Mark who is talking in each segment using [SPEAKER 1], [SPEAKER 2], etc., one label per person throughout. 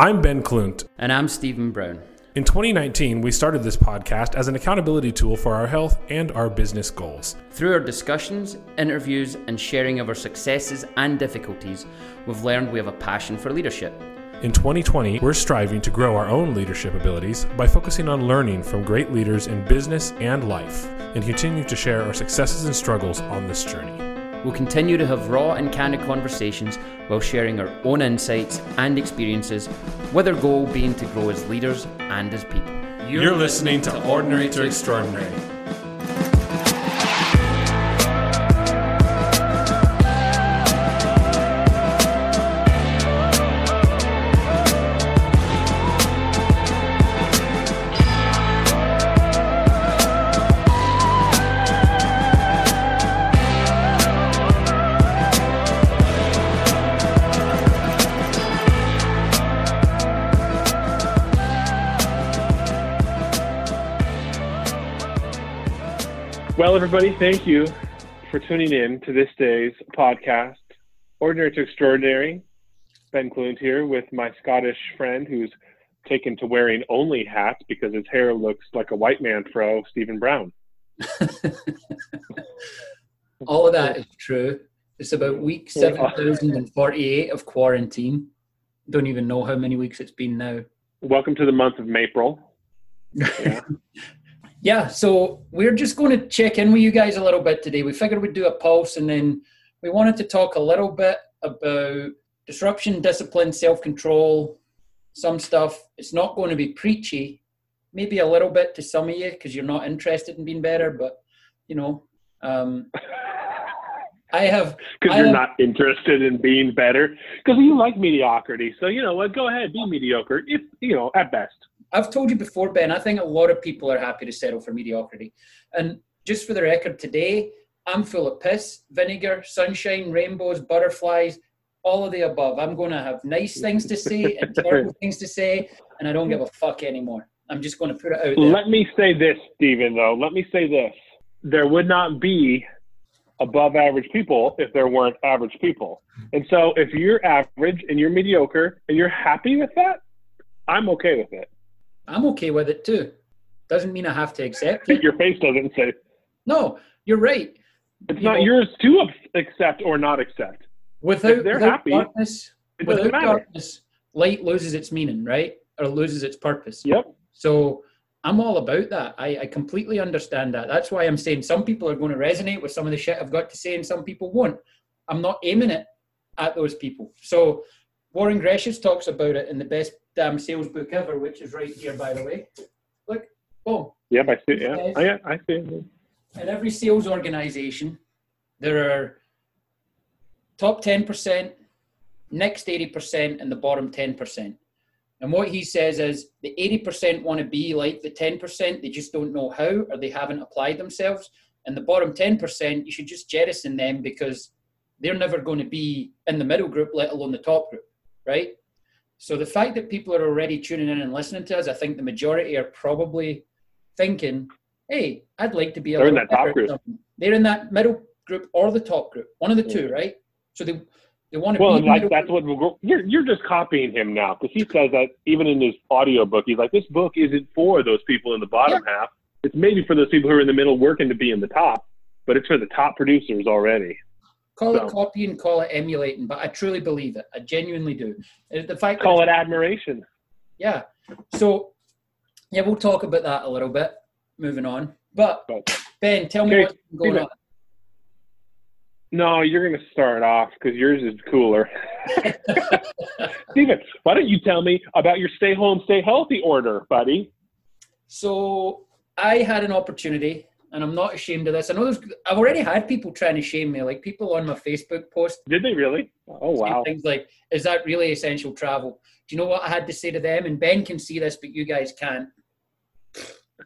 [SPEAKER 1] I'm Ben Klunt.
[SPEAKER 2] And I'm Stephen Brown.
[SPEAKER 1] In 2019, we started this podcast as an accountability tool for our health and our business goals.
[SPEAKER 2] Through our discussions, interviews, and sharing of our successes and difficulties, we've learned we have a passion for leadership.
[SPEAKER 1] In 2020, we're striving to grow our own leadership abilities by focusing on learning from great leaders in business and life, and continue to share our successes and struggles on this journey.
[SPEAKER 2] We'll continue to have raw and candid conversations while sharing our own insights and experiences, with our goal being to grow as leaders and as people.
[SPEAKER 1] You're, You're listening to Ordinary to Extraordinary.
[SPEAKER 3] Everybody, thank you for tuning in to this day's podcast, Ordinary to Extraordinary. Ben Clunt here with my Scottish friend who's taken to wearing only hats because his hair looks like a white man fro, Stephen Brown.
[SPEAKER 2] All of that is true. It's about week 7,048 uh, of quarantine. Don't even know how many weeks it's been now.
[SPEAKER 3] Welcome to the month of April.
[SPEAKER 2] Yeah. Yeah, so we're just going to check in with you guys a little bit today. We figured we'd do a pulse and then we wanted to talk a little bit about disruption, discipline, self control, some stuff. It's not going to be preachy, maybe a little bit to some of you because you're not interested in being better, but you know, um, I have
[SPEAKER 3] because you're have, not interested in being better because you like mediocrity. So you know what? Go ahead, be mediocre if you know at best.
[SPEAKER 2] I've told you before, Ben, I think a lot of people are happy to settle for mediocrity. And just for the record, today I'm full of piss, vinegar, sunshine, rainbows, butterflies, all of the above. I'm going to have nice things to say and terrible things to say, and I don't give a fuck anymore. I'm just going to put it out there.
[SPEAKER 3] Let me say this, Stephen, though. Let me say this. There would not be above average people if there weren't average people. And so if you're average and you're mediocre and you're happy with that, I'm okay with it.
[SPEAKER 2] I'm okay with it too. Doesn't mean I have to accept it.
[SPEAKER 3] Your face doesn't say.
[SPEAKER 2] No, you're right.
[SPEAKER 3] It's you not know, yours to accept or not accept.
[SPEAKER 2] Without, they're without happy, darkness, without darkness, light loses its meaning, right? Or loses its purpose.
[SPEAKER 3] Yep.
[SPEAKER 2] So I'm all about that. I, I completely understand that. That's why I'm saying some people are going to resonate with some of the shit I've got to say, and some people won't. I'm not aiming it at those people. So Warren Greshes talks about it in the best damn sales book ever, which is right here, by the way. Look, boom.
[SPEAKER 3] Oh, yeah, I see it. Yeah, oh, yeah, I see it.
[SPEAKER 2] In every sales organization, there are top 10%, next 80%, and the bottom 10%. And what he says is the 80% want to be like the 10%, they just don't know how or they haven't applied themselves. And the bottom 10%, you should just jettison them because they're never going to be in the middle group, let alone the top group right? So the fact that people are already tuning in and listening to us, I think the majority are probably thinking, "Hey, I'd like to be
[SPEAKER 3] a." They're in that top group.
[SPEAKER 2] They're in that middle group or the top group, one of the two, right? So they they want to.
[SPEAKER 3] Well, like that's what you're you're just copying him now because he says that even in his audio book, he's like, "This book isn't for those people in the bottom yeah. half. It's maybe for those people who are in the middle working to be in the top, but it's for the top producers already."
[SPEAKER 2] Call so. it copying, call it emulating, but I truly believe it. I genuinely do. Uh, the fact
[SPEAKER 3] call it admiration.
[SPEAKER 2] Yeah. So, yeah, we'll talk about that a little bit. Moving on, but Ben, tell me what's going on.
[SPEAKER 3] No, you're going to start off because yours is cooler. Stephen, why don't you tell me about your stay home, stay healthy order, buddy?
[SPEAKER 2] So I had an opportunity and I'm not ashamed of this. I know there's, I've already had people trying to shame me, like people on my Facebook post.
[SPEAKER 3] Did they really? Oh wow!
[SPEAKER 2] Things like, "Is that really essential travel?" Do you know what I had to say to them? And Ben can see this, but you guys can't.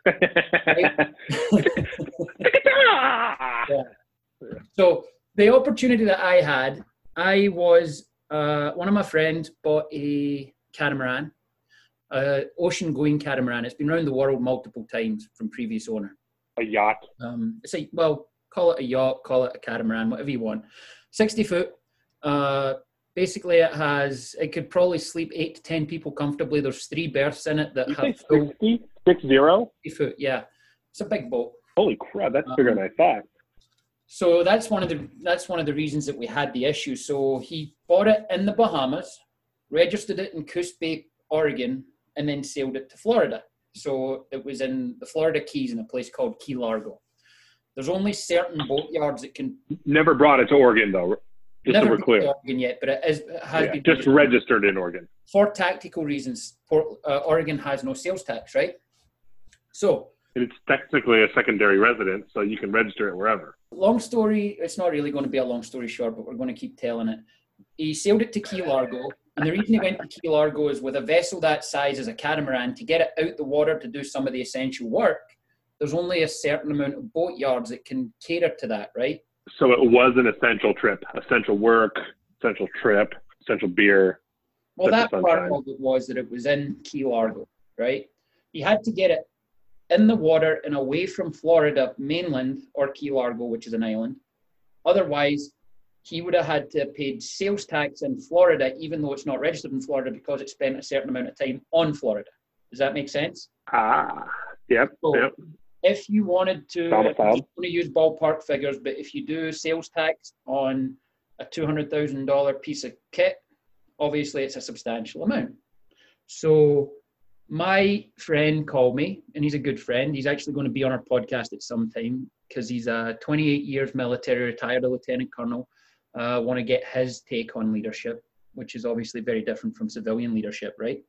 [SPEAKER 2] yeah. So the opportunity that I had, I was uh, one of my friends bought a catamaran, uh, ocean going catamaran. It's been around the world multiple times from previous owner
[SPEAKER 3] a yacht.
[SPEAKER 2] Um, it's a well, call it a yacht, call it a catamaran, whatever you want. Sixty foot, uh, Basically, it has it could probably sleep eight to ten people comfortably. There's three berths in it that
[SPEAKER 3] You
[SPEAKER 2] have full
[SPEAKER 3] 60? Six zero?
[SPEAKER 2] foot. Yeah, it's a big boat.
[SPEAKER 3] Holy crap, that's bigger than I thought.
[SPEAKER 2] So that's one of the that's one of the reasons that we had the issue. So he bought it in the Bahamas, registered it in Coos Bay, Oregon, and then sailed it to Florida. So it was in the Florida Keys in a place called Key Largo. There's only certain boat yards that can
[SPEAKER 3] Never brought it to Oregon though. Just
[SPEAKER 2] never
[SPEAKER 3] so we're clear.
[SPEAKER 2] Oregon yet, but it, is, it has
[SPEAKER 3] Yeah,
[SPEAKER 2] been
[SPEAKER 3] just registered in Oregon.
[SPEAKER 2] for tactical reasons. Port, uh, Oregon has no sales tax, right? So
[SPEAKER 3] And it's technically a secondary residence, so you can register it wherever.
[SPEAKER 2] long story, it's not really going to be a long story short, but we're going to keep telling it. He sailed it to Key Largo, and the reason he went to Key Largo is with a vessel that size as a catamaran, to get it out the water to do some of the essential work, there's only a certain amount of boat yards that can cater to that, right?
[SPEAKER 3] So it was an essential trip, essential work, essential trip, essential beer.
[SPEAKER 2] Well, that part of it was that it was in Key Largo, right? He had to get it in the water and away from Florida mainland or Key Largo, which is an island. Otherwise, he would have had to have paid sales tax in Florida, even though it's not registered in Florida, because it spent a certain amount of time on Florida. Does that make sense?
[SPEAKER 3] Ah, yep,
[SPEAKER 2] So,
[SPEAKER 3] yep.
[SPEAKER 2] If you wanted to, I'm going to use ballpark figures, but if you do sales tax on a $200,000 piece of kit, obviously it's a substantial amount. So my friend called me, and he's a good friend. He's actually going to be on our podcast at some time because he's a 28 years military retired, lieutenant colonel. Uh, want to get his take on leadership, which is obviously very different from civilian leadership, right?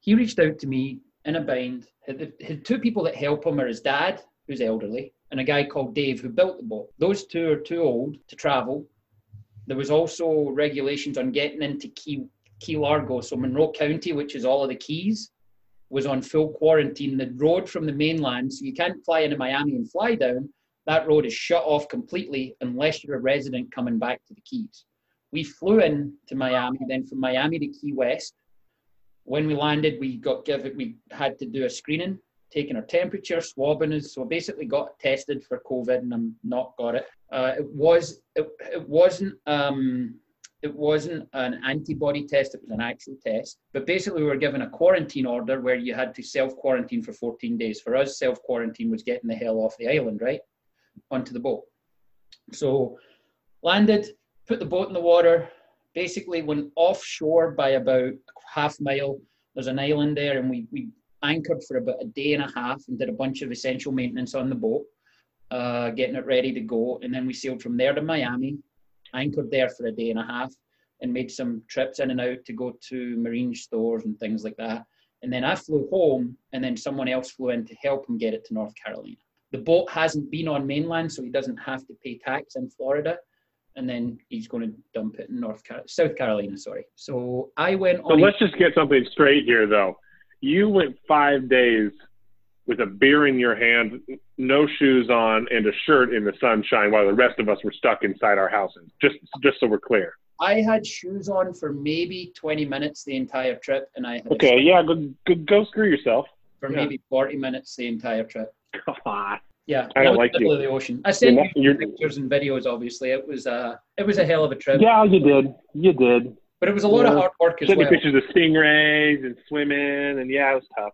[SPEAKER 2] He reached out to me in a bind. The two people that help him are his dad, who's elderly, and a guy called Dave who built the boat. Those two are too old to travel. There was also regulations on getting into Key, Key Largo, so Monroe County, which is all of the Keys, was on full quarantine. The road from the mainland, so you can't fly into Miami and fly down. That road is shut off completely unless you're a resident coming back to the Keys. We flew in to Miami, then from Miami to Key West. When we landed, we got given, we had to do a screening, taking our temperature, swabbing us. So basically got tested for COVID, and I'm not got it. Uh, it was, it, it wasn't, um, it wasn't an antibody test; it was an actual test. But basically, we were given a quarantine order where you had to self quarantine for 14 days. For us, self quarantine was getting the hell off the island, right, onto the boat. So landed, put the boat in the water, basically went offshore by about half mile. There's an island there, and we, we anchored for about a day and a half and did a bunch of essential maintenance on the boat, uh, getting it ready to go. And then we sailed from there to Miami, anchored there for a day and a half, and made some trips in and out to go to marine stores and things like that. And then I flew home, and then someone else flew in to help him get it to North Carolina. The boat hasn't been on mainland, so he doesn't have to pay tax in Florida and then he's going to dump it in North Car- South Carolina. Sorry. So I went
[SPEAKER 3] So
[SPEAKER 2] on. a-
[SPEAKER 3] let's just get something straight here, though. You went five days with a beer in your hand, no shoes on, and a shirt in the sunshine, while the rest of us were stuck inside our houses. Just, just so we're clear.
[SPEAKER 2] I had shoes on for maybe 20 minutes the entire trip, and I had
[SPEAKER 3] Okay, yeah, go, go, go screw yourself.
[SPEAKER 2] for
[SPEAKER 3] yeah.
[SPEAKER 2] maybe 40 minutes the entire trip.
[SPEAKER 3] Come on.
[SPEAKER 2] Yeah,
[SPEAKER 3] I don't like you.
[SPEAKER 2] the ocean. I sent you pictures and videos. Obviously, it was a it was a hell of a trip,
[SPEAKER 3] Yeah, you did. You did.
[SPEAKER 2] but it was a lot of hard work as
[SPEAKER 3] Sent me
[SPEAKER 2] well.
[SPEAKER 3] pictures of stingrays and swimming, and yeah, it was tough.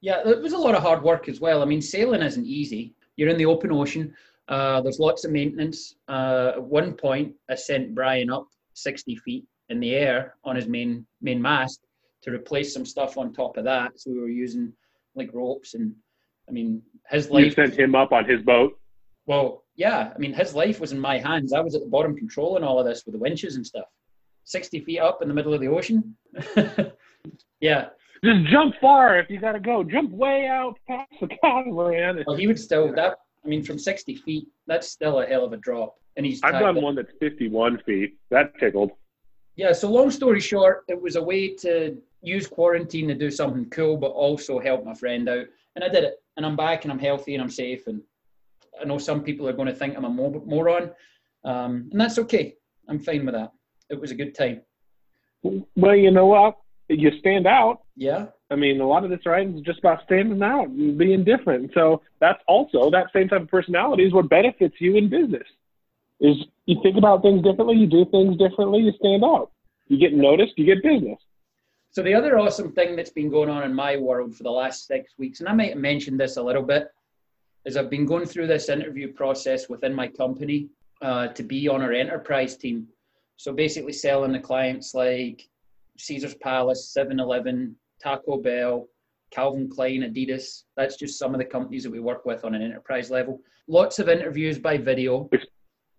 [SPEAKER 2] Yeah, it was a lot of hard work as well. I mean, sailing isn't easy. You're in the open ocean. Uh, there's lots of maintenance. Uh, at one point, I sent Brian up 60 feet in the air on his main main mast to replace some stuff on top of that. So we were using like ropes and, I mean, his
[SPEAKER 3] You
[SPEAKER 2] life.
[SPEAKER 3] sent him up on his boat.
[SPEAKER 2] Well, yeah. I mean, his life was in my hands. I was at the bottom controlling all of this with the winches and stuff. 60 feet up in the middle of the ocean. yeah.
[SPEAKER 3] Just jump far if you got to go. Jump way out past the catamaran.
[SPEAKER 2] Well, he would still that. I mean, from 60 feet, that's still a hell of a drop. And he's
[SPEAKER 3] I've done
[SPEAKER 2] up.
[SPEAKER 3] one that's 51 feet. That tickled.
[SPEAKER 2] Yeah. So long story short, it was a way to use quarantine to do something cool, but also help my friend out. And I did it. And I'm back, and I'm healthy, and I'm safe. And I know some people are going to think I'm a moron, um, and that's okay. I'm fine with that. It was a good time.
[SPEAKER 3] Well, you know what? You stand out.
[SPEAKER 2] Yeah.
[SPEAKER 3] I mean, a lot of this writing is just about standing out and being different. So that's also that same type of personality is what benefits you in business. Is you think about things differently, you do things differently, you stand out. You get noticed, you get business.
[SPEAKER 2] So the other awesome thing that's been going on in my world for the last six weeks, and I might have mentioned this a little bit, is I've been going through this interview process within my company uh, to be on our enterprise team. So basically selling the clients like Caesar's Palace, 7-Eleven, Taco Bell, Calvin Klein, Adidas. That's just some of the companies that we work with on an enterprise level. Lots of interviews by video.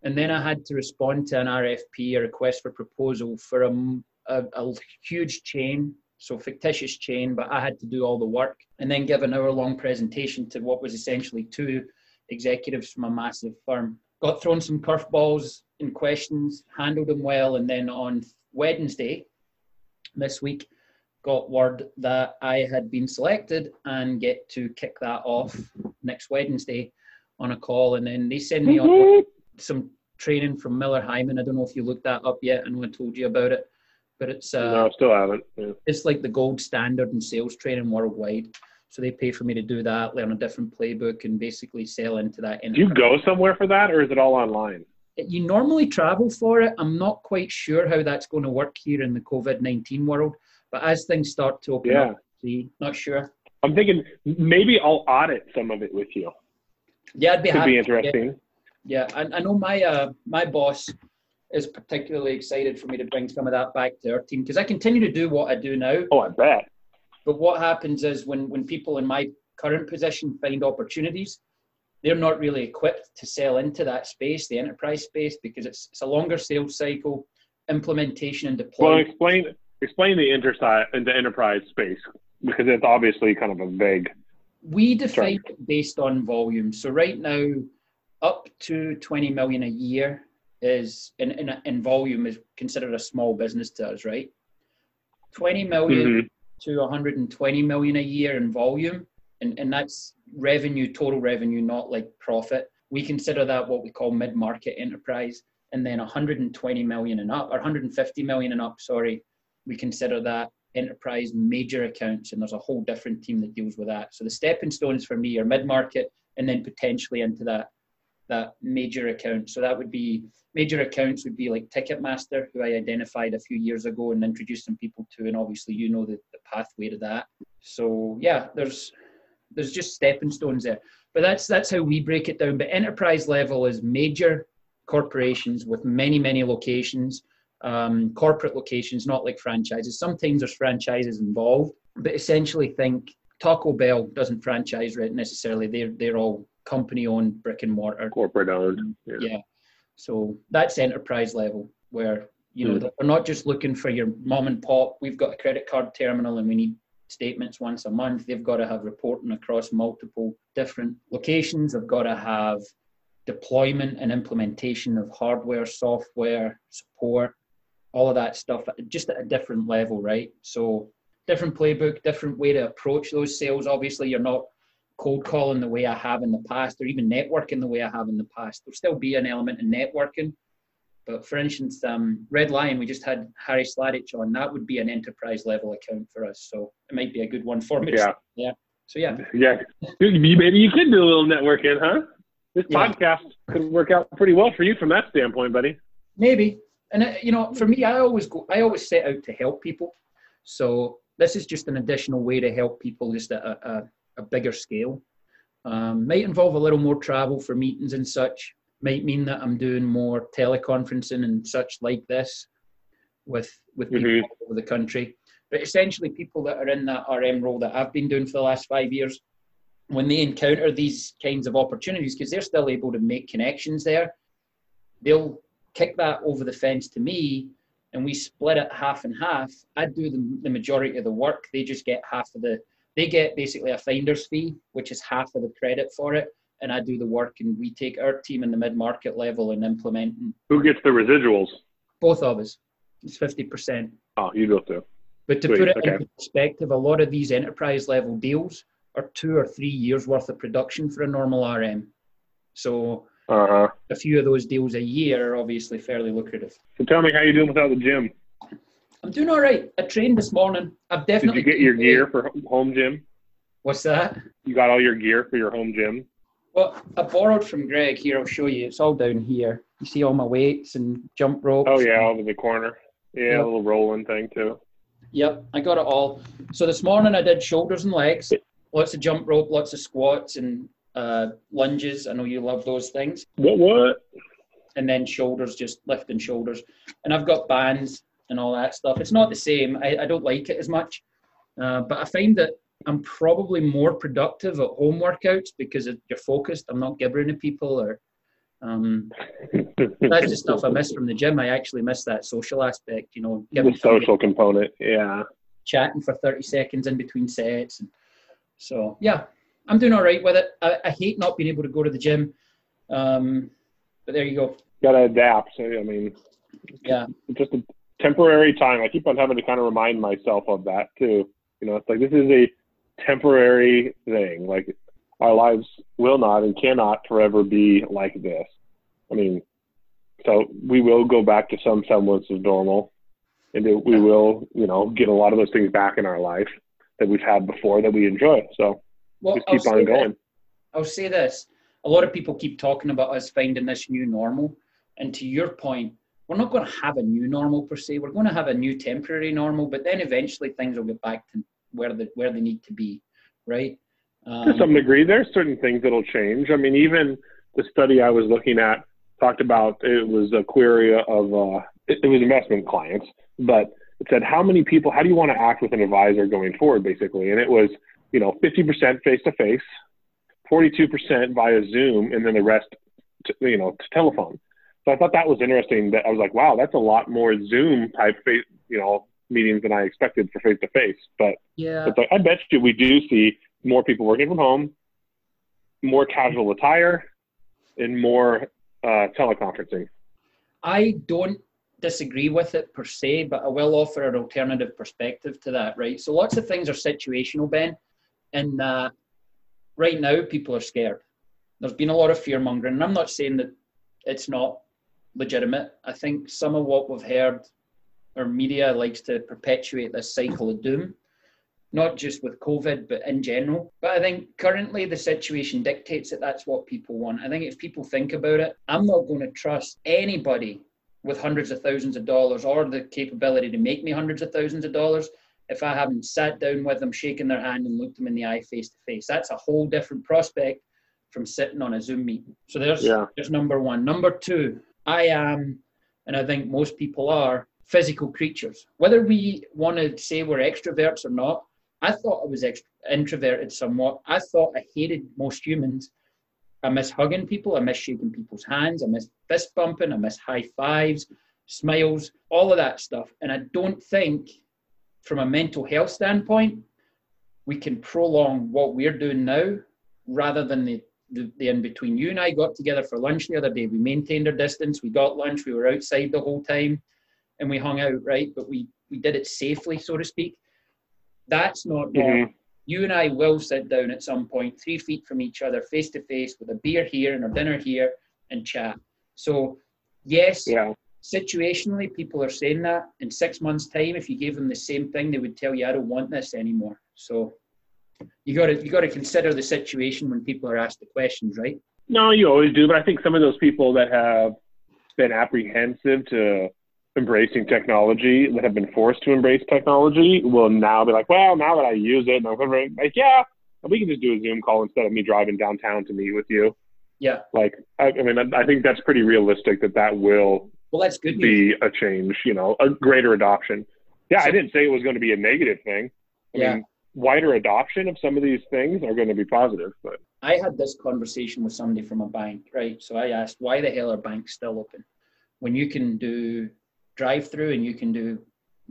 [SPEAKER 2] And then I had to respond to an RFP, a request for proposal for a, a, a huge chain, so fictitious chain, but I had to do all the work and then give an hour long presentation to what was essentially two executives from a massive firm. Got thrown some curveballs and questions, handled them well, and then on Wednesday this week, got word that I had been selected and get to kick that off next Wednesday on a call. And then they send me on mm-hmm. some training from Miller Heiman. I don't know if you looked that up yet. Know I told you about it, but it's uh,
[SPEAKER 3] no, still haven't. Yeah.
[SPEAKER 2] It's like the gold standard in sales training worldwide. So they pay for me to do that, learn a different playbook, and basically sell into that.
[SPEAKER 3] Do you go somewhere for that, or is it all online?
[SPEAKER 2] You normally travel for it. I'm not quite sure how that's going to work here in the COVID nineteen world, but as things start to open
[SPEAKER 3] Yeah.
[SPEAKER 2] up, see, not sure.
[SPEAKER 3] I'm thinking maybe I'll audit some of it with you.
[SPEAKER 2] Yeah, I'd be
[SPEAKER 3] Could
[SPEAKER 2] happy.
[SPEAKER 3] be interesting.
[SPEAKER 2] Yeah, I, I know my uh, my boss is particularly excited for me to bring some of that back to our team because I continue to do what I do now.
[SPEAKER 3] Oh, I bet.
[SPEAKER 2] But what happens is when when people in my current position find opportunities, they're not really equipped to sell into that space, the enterprise space, because it's it's a longer sales cycle, implementation and deployment.
[SPEAKER 3] Well, explain explain the interside the enterprise space because it's obviously kind of a vague.
[SPEAKER 2] we define it based on volume. So right now, up to 20 million a year is in, in, in volume is considered a small business to us, right? 20 million
[SPEAKER 3] Mhm.
[SPEAKER 2] to 120 million a year in volume, and, and that's revenue, total revenue, not like profit. We consider that what we call mid-market enterprise, and then 120 million and up, or 150 million and up, sorry, we consider that enterprise major accounts, and there's a whole different team that deals with that. So the stepping stones for me are mid-market, and then potentially into that that major account. So that would be major accounts would be like Ticketmaster, who I identified a few years ago and introduced some people to, and obviously you know the, the pathway to that. So yeah, there's there's just stepping stones there. But that's that's how we break it down. But enterprise level is major corporations with many many locations, um, corporate locations, not like franchises. Sometimes there's franchises involved, but essentially think Taco Bell doesn't franchise right necessarily. They're they're all company owned brick and mortar.
[SPEAKER 3] Corporate owned. Yeah.
[SPEAKER 2] Yeah. So that's enterprise level where you know
[SPEAKER 3] Hmm.
[SPEAKER 2] they're not just looking for your mom and pop. We've got a credit card terminal and we need statements once a month. They've got to have reporting across multiple different locations. They've got to have deployment and implementation of hardware, software, support, all of that stuff, just at a different level, right? So different playbook, different way to approach those sales. Obviously, you're not cold calling the way I have in the past, or even networking the way I have in the past. There'll still be an element in networking. But for instance, um, Red Lion, we just had Harry Sladich on. That would be an enterprise level account for us. So it might be a good one for me.
[SPEAKER 3] Yeah.
[SPEAKER 2] Yeah. So yeah,
[SPEAKER 3] Yeah. Maybe you could do a little networking, huh? This
[SPEAKER 2] Yeah.
[SPEAKER 3] podcast could work out pretty well for you from that standpoint, buddy.
[SPEAKER 2] maybe. And uh, you know, for me, I always go. I always set out to help people. So this is just an additional way to help people, just at a, a, a bigger scale. Um, might involve a little more travel for meetings and such. Might mean that I'm doing more teleconferencing and such like this with with people
[SPEAKER 3] Mhm.
[SPEAKER 2] all over the country. But essentially, people that are in that RM role that I've been doing for the last five years, when they encounter these kinds of opportunities, because they're still able to make connections there, they'll kick that over the fence to me and we split it half and half. I do the, the majority of the work. They just get half of the, they get basically a finder's fee, which is half of the credit for it. And I do the work and we take our team in the mid market level and implement
[SPEAKER 3] Who gets the residuals?
[SPEAKER 2] both of us. It's 50%.
[SPEAKER 3] Oh, you do too.
[SPEAKER 2] But to
[SPEAKER 3] Sweet,
[SPEAKER 2] put it
[SPEAKER 3] okay.
[SPEAKER 2] into perspective, a lot of these enterprise level deals are two or three years worth of production for a normal RM. So
[SPEAKER 3] Uh huh.
[SPEAKER 2] a few of those deals a year are obviously fairly lucrative.
[SPEAKER 3] So tell me how you're doing without the gym.
[SPEAKER 2] I'm doing all right. I trained this morning. I've definitely.
[SPEAKER 3] Did you get your gear for home gym?
[SPEAKER 2] What's that?
[SPEAKER 3] You got all your gear for your home gym?
[SPEAKER 2] Well, I borrowed from Greg here. I'll show you. It's all down here. You see all my weights and jump ropes.
[SPEAKER 3] Oh yeah, over the corner. Yeah,
[SPEAKER 2] Yep.
[SPEAKER 3] a little rolling thing too.
[SPEAKER 2] Yep, I got it all. So this morning I did shoulders and legs, lots of jump rope, lots of squats and uh, lunges. I know you love those things.
[SPEAKER 3] What? What?
[SPEAKER 2] And then shoulders, just lifting shoulders. And I've got bands and all that stuff. It's not the same. I, I don't like it as much. Uh, but I find that I'm probably more productive at home workouts because you're focused. I'm not gibbering to people or um, that's the stuff I miss from the gym. I actually miss that social aspect, you know,
[SPEAKER 3] the social component. Yeah.
[SPEAKER 2] chatting for 30 seconds in between sets. And so, yeah, I'm doing all right with it. I, I hate not being able to go to the gym. Um, but there you go.
[SPEAKER 3] Got to adapt. So, I mean,
[SPEAKER 2] Yeah.
[SPEAKER 3] just a temporary time. I keep on having to kind of remind myself of that too. You know, it's like this is a temporary thing. Like our lives will not and cannot forever be like this. I mean, so we will go back to some semblance of normal, and it, we will, you know, get a lot of those things back in our life that we've had before that we enjoy. So
[SPEAKER 2] Well,
[SPEAKER 3] just
[SPEAKER 2] I'll say
[SPEAKER 3] on
[SPEAKER 2] this-
[SPEAKER 3] going.
[SPEAKER 2] I'll say this. A lot of people keep talking about us finding this new normal. And to your point, we're not going to have a new normal per se. We're going to have a new temporary normal, but then eventually things will get back to where they, where they need to be, right?
[SPEAKER 3] to
[SPEAKER 2] Um,
[SPEAKER 3] some degree, there's certain things that'll change. I mean, even the study I was looking at talked about it was a query of uh, it, it was investment clients, but it said how many people, how do you want to act with an advisor going forward, basically, and it was you know 50% face to face, 42% via Zoom, and then the rest, to, you know, to telephone. So I thought that was interesting. That I was like, wow, that's a lot more Zoom type, face, you know, meetings than I expected for face to face. But
[SPEAKER 2] yeah.
[SPEAKER 3] like, I bet you we do see more people working from home, more casual attire, and more uh, teleconferencing.
[SPEAKER 2] I don't disagree with it per se, but I will offer an alternative perspective to that, right? So lots of things are situational, Ben, and uh, right now people are scared. There's been a lot of fear mongering, and I'm not saying that it's not legitimate. I think some of what we've heard, our media likes to perpetuate this cycle of doom, not just with COVID, but in general. But I think currently the situation dictates that that's what people want. I think if people think about it, I'm not going to trust anybody with hundreds of thousands of dollars or the capability to make me hundreds of thousands of dollars if I haven't sat down with them, shaken their hand, and looked them in the eye face to face. That's a whole different prospect from sitting on a Zoom meeting. So there's
[SPEAKER 3] Yeah.
[SPEAKER 2] there's number one. Number two, I am, and I think most people are, physical creatures. Whether we want to say we're extroverts or not, I thought I was ext- introverted somewhat. I thought I hated most humans. I miss hugging people. I miss shaking people's hands. I miss fist bumping. I miss high fives, smiles, all of that stuff. And I don't think, from a mental health standpoint, we can prolong what we're doing now rather than the, the, the in between. You and I got together for lunch the other day. We maintained our distance. We got lunch. We were outside the whole time and we hung out, right? But we, we did it safely, so to speak. That's not normal
[SPEAKER 3] Mhm.
[SPEAKER 2] you and I will sit down at some point, three feet from each other, face to face, with a beer here and a dinner here, and chat. So, yes,
[SPEAKER 3] Yeah.
[SPEAKER 2] Situationally, people are saying that. In six months' time, if you gave them the same thing, they would tell you, "I don't want this anymore." So, you got to you got to consider the situation when people are asked the questions, right?
[SPEAKER 3] No, you always do, but I think some of those people that have been apprehensive to embracing technology, that have been forced to embrace technology, will now be like, well, now that I use it, and I'm like, yeah, we can just do a Zoom call instead of me driving downtown to meet with you.
[SPEAKER 2] Yeah.
[SPEAKER 3] Like, I, I mean, I, I think that's pretty realistic that that will
[SPEAKER 2] Well, that's good news.
[SPEAKER 3] be a change, you know, a greater adoption. Yeah, I didn't say it was going to be a negative thing. I
[SPEAKER 2] Yeah.
[SPEAKER 3] mean, wider adoption of some of these things are going to be positive, but
[SPEAKER 2] I had this conversation with somebody from a bank, right? So I asked, why the hell are banks still open? When you can do drive through and you can do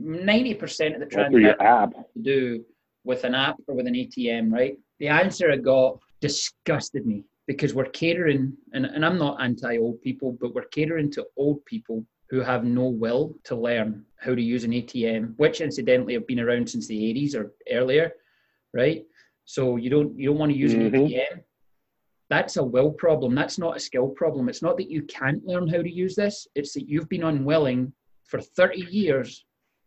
[SPEAKER 2] 90% of the
[SPEAKER 3] well, through your
[SPEAKER 2] transactions
[SPEAKER 3] app.
[SPEAKER 2] to do with an app or with an ATM, right? The answer I got disgusted me because we're catering, and, and I'm not anti old people, but we're catering to old people who have no will to learn how to use an ATM, which incidentally have been around since the 80s or earlier, right? So you don't you don't want to use an
[SPEAKER 3] Mhm.
[SPEAKER 2] ATM. That's a will problem. That's not a skill problem. It's not that you can't learn how to use this. It's that you've been unwilling for 30 years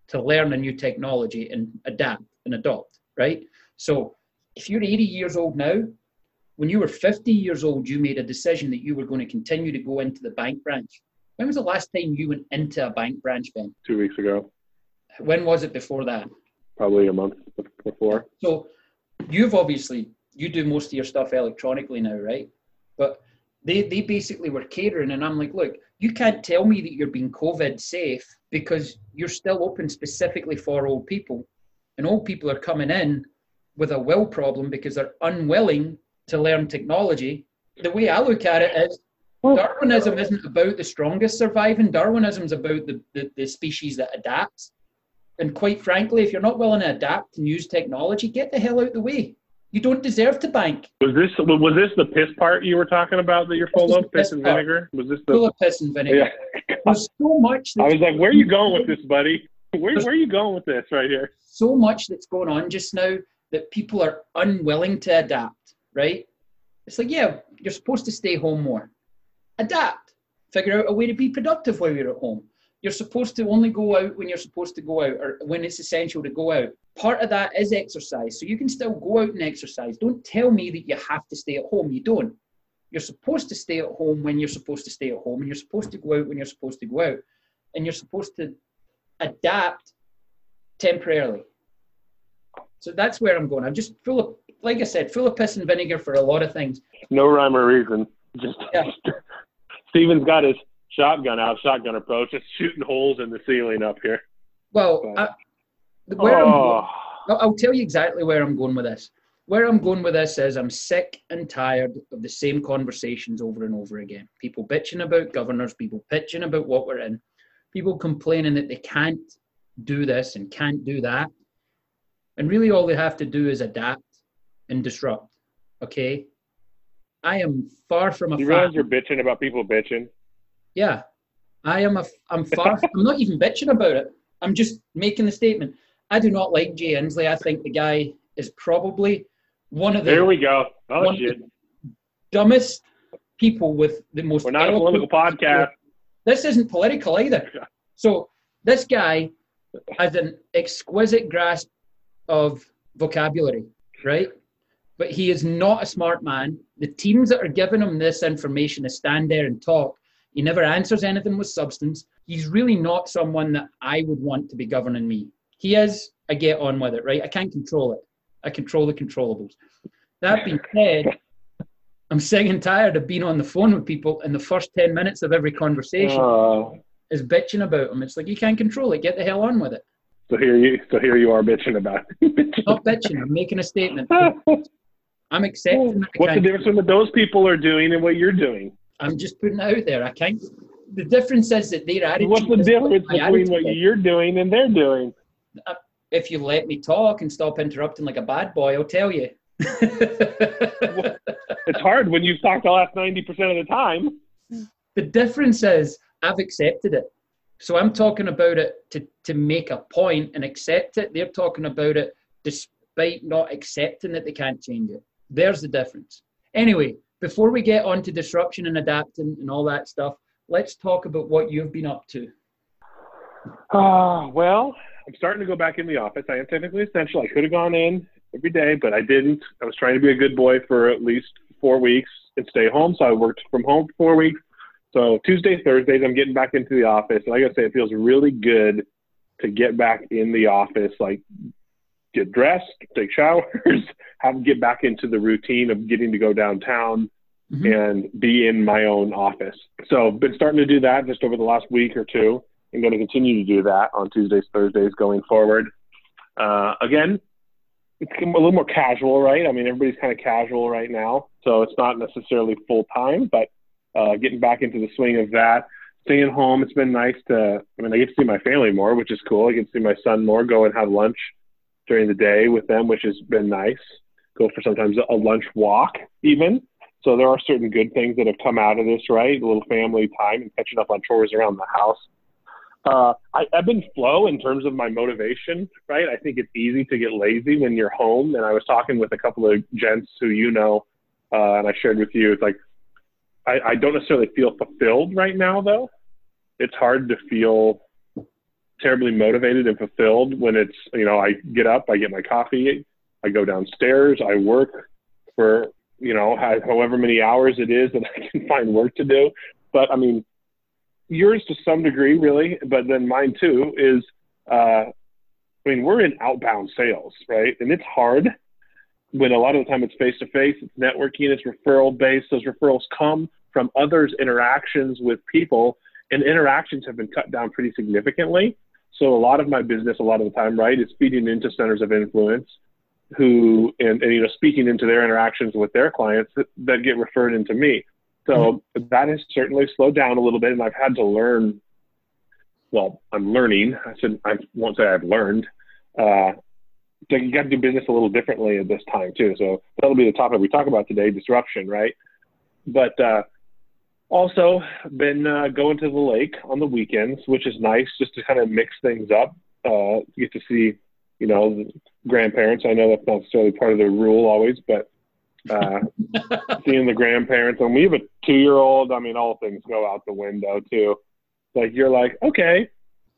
[SPEAKER 2] to learn a new technology and adapt and adopt, right? So if you're 80 years old now, when you were 50 years old, you made a decision that you were going to continue to go into the bank branch When was the last time you went into a bank branch, Ben?
[SPEAKER 3] Two weeks ago,
[SPEAKER 2] When was it before that?
[SPEAKER 3] probably a month before.
[SPEAKER 2] So you've obviously you do most of your stuff electronically now, right? But they they basically were catering, and I'm like, look, you can't tell me that you're being COVID safe because you're still open specifically for old people, and old people are coming in with a will problem because they're unwilling to learn technology. The way I look at it is oh. Darwinism isn't about the strongest surviving. Darwinism's about the, the, the species that adapts. And quite frankly, if you're not willing to adapt and use technology, get the hell out of the way. You don't deserve to bank.
[SPEAKER 3] Was this was this the piss part you were talking about that you're full of piss
[SPEAKER 2] piss
[SPEAKER 3] and
[SPEAKER 2] part.
[SPEAKER 3] vinegar? Was this the Full
[SPEAKER 2] of piss and vinegar.
[SPEAKER 3] Yeah.
[SPEAKER 2] There's so much
[SPEAKER 3] I was like, where are you going with this, buddy? Where where are you going with this right here?
[SPEAKER 2] so much that's going on just now that people are unwilling to adapt, right? It's like, yeah, you're supposed to stay home more. Adapt. Figure out a way to be productive while you're at home. You're supposed to only go out when you're supposed to go out or when it's essential to go out. Part of that is exercise. So you can still go out and exercise. Don't tell me that you have to stay at home. You don't. You're supposed to stay at home when you're supposed to stay at home, and you're supposed to go out when you're supposed to go out, and you're supposed to adapt temporarily. So that's where I'm going. I'm just full of, like I said, full of piss and vinegar for a lot of things.
[SPEAKER 3] No rhyme or reason. Just
[SPEAKER 2] Yeah.
[SPEAKER 3] Stephen's got his shotgun out, shotgun approach, just shooting holes in the ceiling up here.
[SPEAKER 2] Well, I, where
[SPEAKER 3] oh.
[SPEAKER 2] I'm, I'll tell you exactly where I'm going with this. Where I'm going with this is I'm sick and tired of the same conversations over and over again. People bitching about governors, people bitching about what we're in, people complaining that they can't do this and can't do that. And really, all they have to do is adapt and disrupt. Okay? I am far from a
[SPEAKER 3] you
[SPEAKER 2] fan.
[SPEAKER 3] realize you're bitching about people bitching?
[SPEAKER 2] Yeah, I am a. I'm far. I'm not even bitching about it. I'm just making the statement. I do not like Jay Inslee. I think the guy is probably one of the
[SPEAKER 3] There we go. Oh
[SPEAKER 2] one of
[SPEAKER 3] shit.
[SPEAKER 2] the dumbest people with the most.
[SPEAKER 3] We're not a political podcast.
[SPEAKER 2] This isn't political either. So this guy has an exquisite grasp of vocabulary, right? But he is not a smart man. The teams that are giving him this information to stand there and talk, he never answers anything with substance. He's really not someone that I would want to be governing me. He is, I get on with it, right? I can't control it. I control the controllables. That being said, I'm sick and tired of being on the phone with people and the first 10 minutes of every conversation
[SPEAKER 3] Uh,
[SPEAKER 2] is bitching about them. It's like you can't control it. Get the hell on with it.
[SPEAKER 3] so here you so here you are bitching about it.
[SPEAKER 2] Not bitching. I'm making a statement. I'm accepting. that
[SPEAKER 3] What's the difference between what those people are doing and what you're doing?
[SPEAKER 2] I'm just putting it out there. I can't. The difference is that their attitude.
[SPEAKER 3] What's the difference between what you're doing and they're doing?
[SPEAKER 2] Uh, if you let me talk and stop interrupting like a bad boy, I'll tell you.
[SPEAKER 3] It's hard when you've talked the last ninety percent of the time.
[SPEAKER 2] the difference is I've accepted it. So I'm talking about it to, to make a point and accept it. They're talking about it despite not accepting that they can't change it. There's the difference. Anyway, before we get on to disruption and adapting and all that stuff, let's talk about what you've been up to.
[SPEAKER 3] Ah, well, I'm starting to go back in the office. I am technically essential. I could have gone in every day, but I didn't. I was trying to be a good boy for at least four weeks and stay home. So I worked from home for four weeks. So Tuesday, Thursdays, I'm getting back into the office. And like I say, it feels really good to get back in the office, like get dressed, take showers, have get back into the routine of getting to go downtown
[SPEAKER 2] Mhm.
[SPEAKER 3] and be in my own office. So I've been starting to do that just over the last week or two and going to continue to do that on Tuesdays, Thursdays going forward. Uh, again, it's a little more casual, right? I mean, everybody's kind of casual right now, so it's not necessarily full time, but uh, getting back into the swing of that. Staying home, it's been nice to. I mean, I get to see my family more, which is cool. I get to see my son more, go and have lunch during the day with them, which has been nice. Go for sometimes a lunch walk, even. So there are certain good things that have come out of this, right? A little family time and catching up on chores around the house. Uh, I, I've been flow in terms of my motivation, right? I think it's easy to get lazy when you're home. And I was talking with a couple of gents who you know, uh, and I shared with you. It's like I, I don't necessarily feel fulfilled right now, though. It's hard to feel terribly motivated and fulfilled when it's you know I get up, I get my coffee, I go downstairs, I work for you know, however many hours it is that I can find work to do. But I mean, yours to some degree, really, but then mine too is, uh, I mean, we're in outbound sales, right? And it's hard when a lot of the time it's face to face, it's networking, it's referral based. Those referrals come from others' interactions with people, and interactions have been cut down pretty significantly. So a lot of my business, a lot of the time, right, is feeding into centers of influence who and, and you know speaking into their interactions with their clients that, that get referred into me. So mm-hmm. that has certainly slowed down a little bit, and I've had to learn. Well, I'm learning. I said I won't say I've learned. Uh, you got to do business a little differently at this time too. So that'll be the topic we talk about today: disruption, right? But uh, also been uh, going to the lake on the weekends, which is nice, just to kind of mix things up. Uh, get to see, you know, grandparents. I know that's not necessarily part of the rule always, but uh, seeing the grandparents. And we have a two-year-old. I mean, all things go out the window too. Like you're like, okay,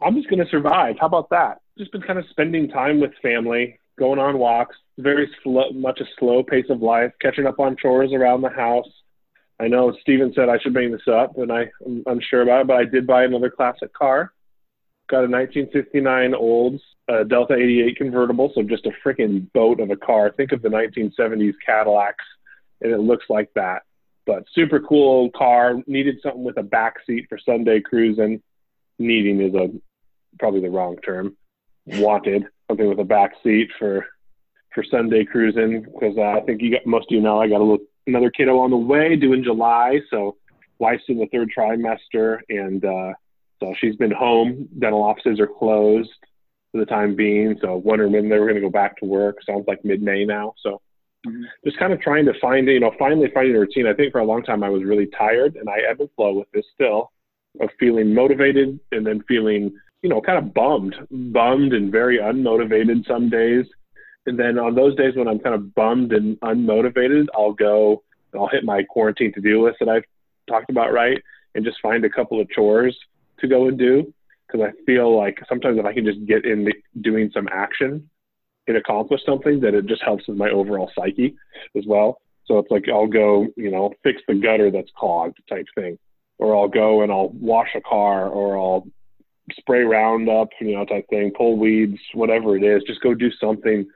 [SPEAKER 3] I'm just going to survive. How about that? Just been kind of spending time with family, going on walks, very slow, much a slow pace of life, catching up on chores around the house. I know Stephen said I should bring this up, and I, I'm unsure about it, but I did buy another classic car. Got a 1959 Olds uh, Delta 88 convertible, so just a freaking boat of a car. Think of the 1970s Cadillacs, and it looks like that. But super cool car. Needed something with a back seat for Sunday cruising. Needing is a probably the wrong term. Wanted something with a back seat for for Sunday cruising because uh, I think you got most of you know I got a little another kiddo on the way due in July, so wife's in the third trimester, and uh, so she's been home. Dental offices are closed for the time being, so wondering when they were going to go back to work. Sounds like mid-May now, so mm-hmm. just kind of trying to find, you know, finally finding a routine. I think for a long time I was really tired, and I ebb and flow with this still of feeling motivated and then feeling you know, kind of bummed, bummed and very unmotivated some days. And then on those days when I'm kind of bummed and unmotivated, I'll go and I'll hit my quarantine to do list that I've talked about, right? And just find a couple of chores to go and do. Because I feel like sometimes if I can just get in doing some action and accomplish something, that it just helps with my overall psyche as well. So it's like I'll go, you know, fix the gutter that's clogged type thing. Or I'll go and I'll wash a car or I'll spray Roundup, you know, type thing, pull weeds, whatever it is. Just go do something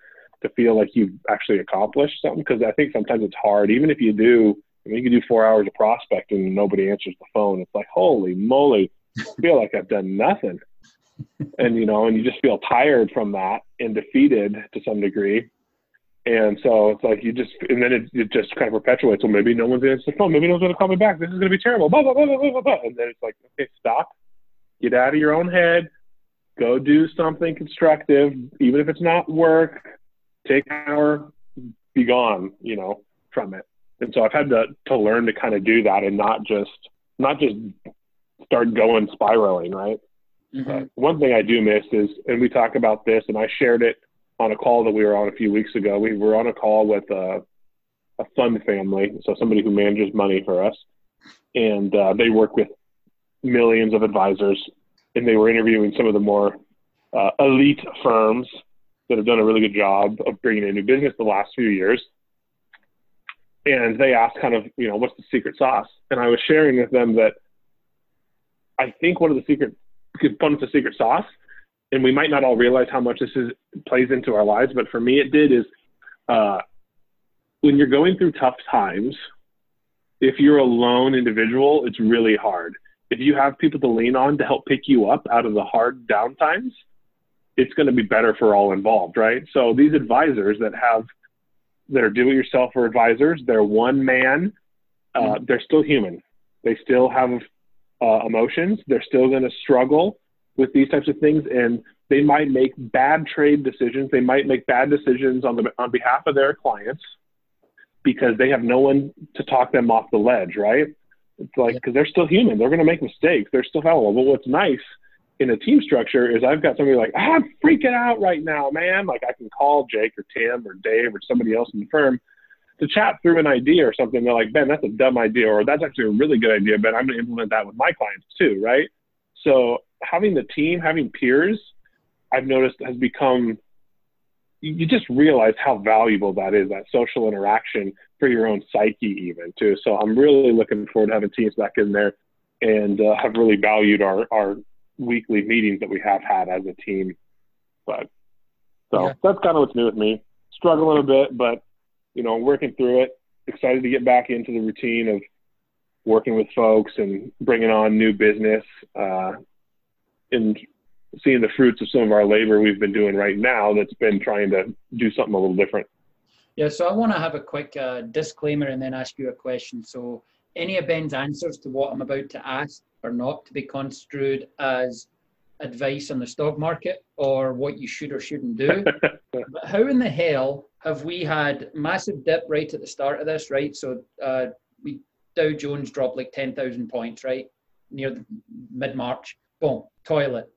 [SPEAKER 3] to feel like you've actually accomplished something. Because I think sometimes it's hard, even if you do. I mean, you can do four hours of prospecting and nobody answers the phone. It's like, holy moly, I feel like I've done nothing. and you know, and you just feel tired from that and defeated to some degree. And so it's like you just, and then it, it just kind of perpetuates. Well, maybe no one's answering the phone. Maybe no one's going to call me back. This is going to be terrible. Blah, blah, blah, blah, blah, blah. And then it's like, okay, stop get out of your own head, go do something constructive, even if it's not work, take an hour, be gone, you know, from it. And so I've had to, to learn to kind of do that and not just, not just start going spiraling, right? Mm-hmm. one thing I do miss is, and we talk about this, and I shared it on a call that we were on a few weeks ago. We were on a call with a, a fund family, so somebody who manages money for us, and uh, they work with millions of advisors, and they were interviewing some of the more uh, elite firms that have done a really good job of bringing in new business the last few years. And they asked kind of, you know, what's the secret sauce? And I was sharing with them that I think one of the secret components of secret sauce, and we might not all realize how much this is plays into our lives, but for me it did is uh, when you're going through tough times, if you're a lone individual, it's really hard if you have people to lean on to help pick you up out of the hard down times, it's going to be better for all involved, right? So these advisors that have that are do-it-yourself or advisors, they're one man. Uh, mm-hmm. they're still human. They still have uh, emotions. They're still going to struggle with these types of things, and they might make bad trade decisions. They might make bad decisions on the on behalf of their clients because they have no one to talk them off the ledge, right? It's like because they're still human. They're going to make mistakes. They're still fallible. But what's nice in a team structure is I've got somebody like ah, I'm freaking out right now, man. Like I can call Jake or Tim or Dave or somebody else in the firm to chat through an idea or something. They're like, Ben, that's a dumb idea, or that's actually a really good idea, Ben. I'm going to implement that with my clients too, right? So having the team, having peers, I've noticed has become you just realize how valuable that is, that social interaction for your own psyche, even too. So I'm really looking forward to having teams back in there and uh, have really valued our, our weekly meetings that we have had as a team. But so yeah. that's kind of what's new with me. Struggling a bit, but you know, working through it. Excited to get back into the routine of working with folks and bringing on new business uh, and seeing the fruits of some of our labor we've been doing right now that's been trying to do something a little different.
[SPEAKER 2] Yeah, so I want to have a quick uh, disclaimer and then ask you a question. So, any of Ben's answers to what I'm about to ask are not to be construed as advice on the stock market or what you should or shouldn't do. but how in the hell have we had massive dip right at the start of this, right? So uh, we Dow Jones dropped like 10,000 points, right? Near mid March. Boom, toilet.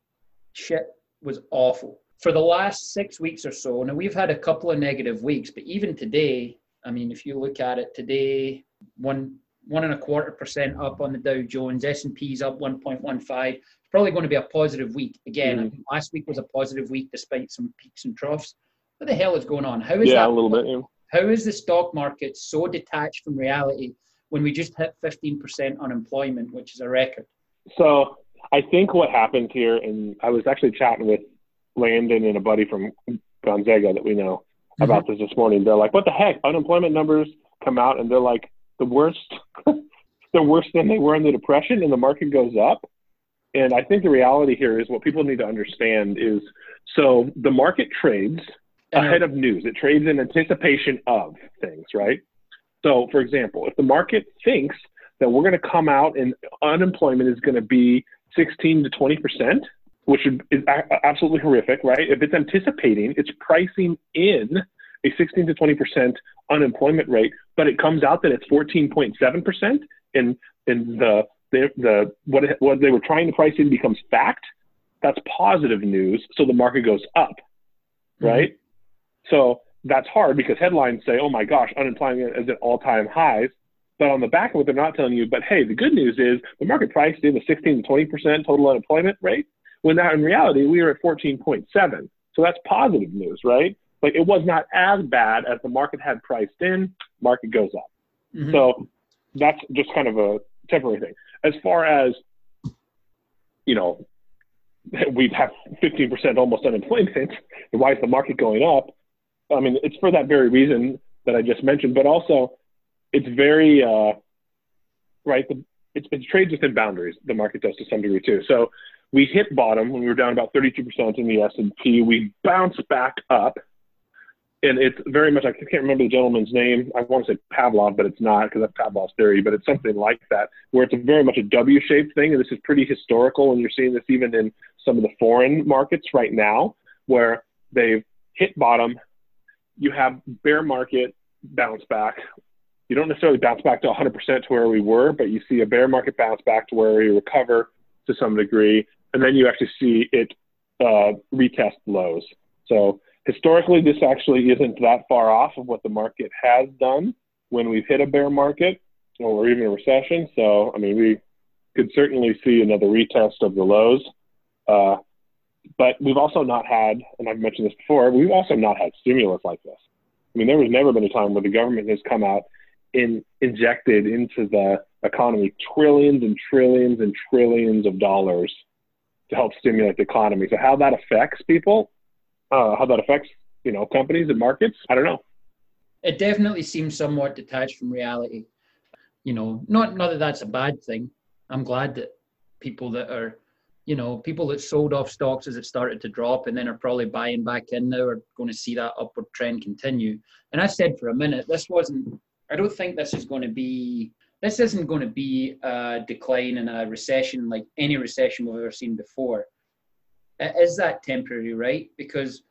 [SPEAKER 2] Shit was awful. For the last six weeks or so, now we've had a couple of negative weeks, but even today, I mean, if you look at it today, one one and a quarter percent up on the Dow Jones, S and P's up 1.15. It's probably going to be a positive week again. Mm-hmm. last week was a positive week despite some peaks and troughs. What the hell is going on? How is
[SPEAKER 3] yeah,
[SPEAKER 2] that?
[SPEAKER 3] a little bit. Yeah.
[SPEAKER 2] How is the stock market so detached from reality when we just hit 15% unemployment, which is a record?
[SPEAKER 3] So I think what happened here, and I was actually chatting with Landon and a buddy from Gonzaga that we know mm-hmm. about this this morning. They're like, "What the heck? Unemployment numbers come out, and they're like the worst. they're worse than they were in the depression, and the market goes up." And I think the reality here is what people need to understand is so the market trades uh-huh. ahead of news. It trades in anticipation of things, right? So, for example, if the market thinks that we're going to come out and unemployment is going to be 16 to 20 percent, which is absolutely horrific, right? If it's anticipating, it's pricing in a 16 to 20 percent unemployment rate, but it comes out that it's 14.7 percent, and and the the, the what it, what they were trying to price in becomes fact. That's positive news, so the market goes up, right? Mm-hmm. So that's hard because headlines say, "Oh my gosh, unemployment is at all-time highs," but on the back of it, they're not telling you. But hey, the good news is the market priced in a 16 to 20 percent total unemployment rate, when that in reality we are at 14.7. So that's positive news, right? Like it was not as bad as the market had priced in. Market goes up. Mm-hmm. So that's just kind of a temporary thing. As far as you know, we have 15% almost unemployment. Why is the market going up? I mean, it's for that very reason that I just mentioned, but also it's very uh, right. The, it's, it trades within boundaries. The market does to some degree too. So we hit bottom when we were down about 32% in the S&P. We bounced back up, and it's very much. I can't remember the gentleman's name. I want to say Pavlov, but it's not because that's Pavlov's theory. But it's something like that, where it's a very much a W-shaped thing, and this is pretty historical. And you're seeing this even in some of the foreign markets right now, where they've hit bottom, you have bear market bounce back. You don't necessarily bounce back to 100% to where we were, but you see a bear market bounce back to where we recover to some degree, and then you actually see it uh, retest lows. So historically, this actually isn't that far off of what the market has done when we've hit a bear market or even a recession. So, I mean, we could certainly see another retest of the lows. Uh, but we've also not had, and I've mentioned this before, we've also not had stimulus like this. I mean, there has never been a time where the government has come out and injected into the economy trillions and trillions and trillions of dollars to help stimulate the economy. So how that affects people, uh, how that affects you know companies and markets, I don't know.
[SPEAKER 2] It definitely seems somewhat detached from reality. You know, not not that that's a bad thing. I'm glad that people that are you know, people that sold off stocks as it started to drop and then are probably buying back in now are going to see that upward trend continue. And I said for a minute, this wasn't, I don't think this is going to be, this isn't going to be a decline in a recession like any recession we've ever seen before. Is that temporary, right? Because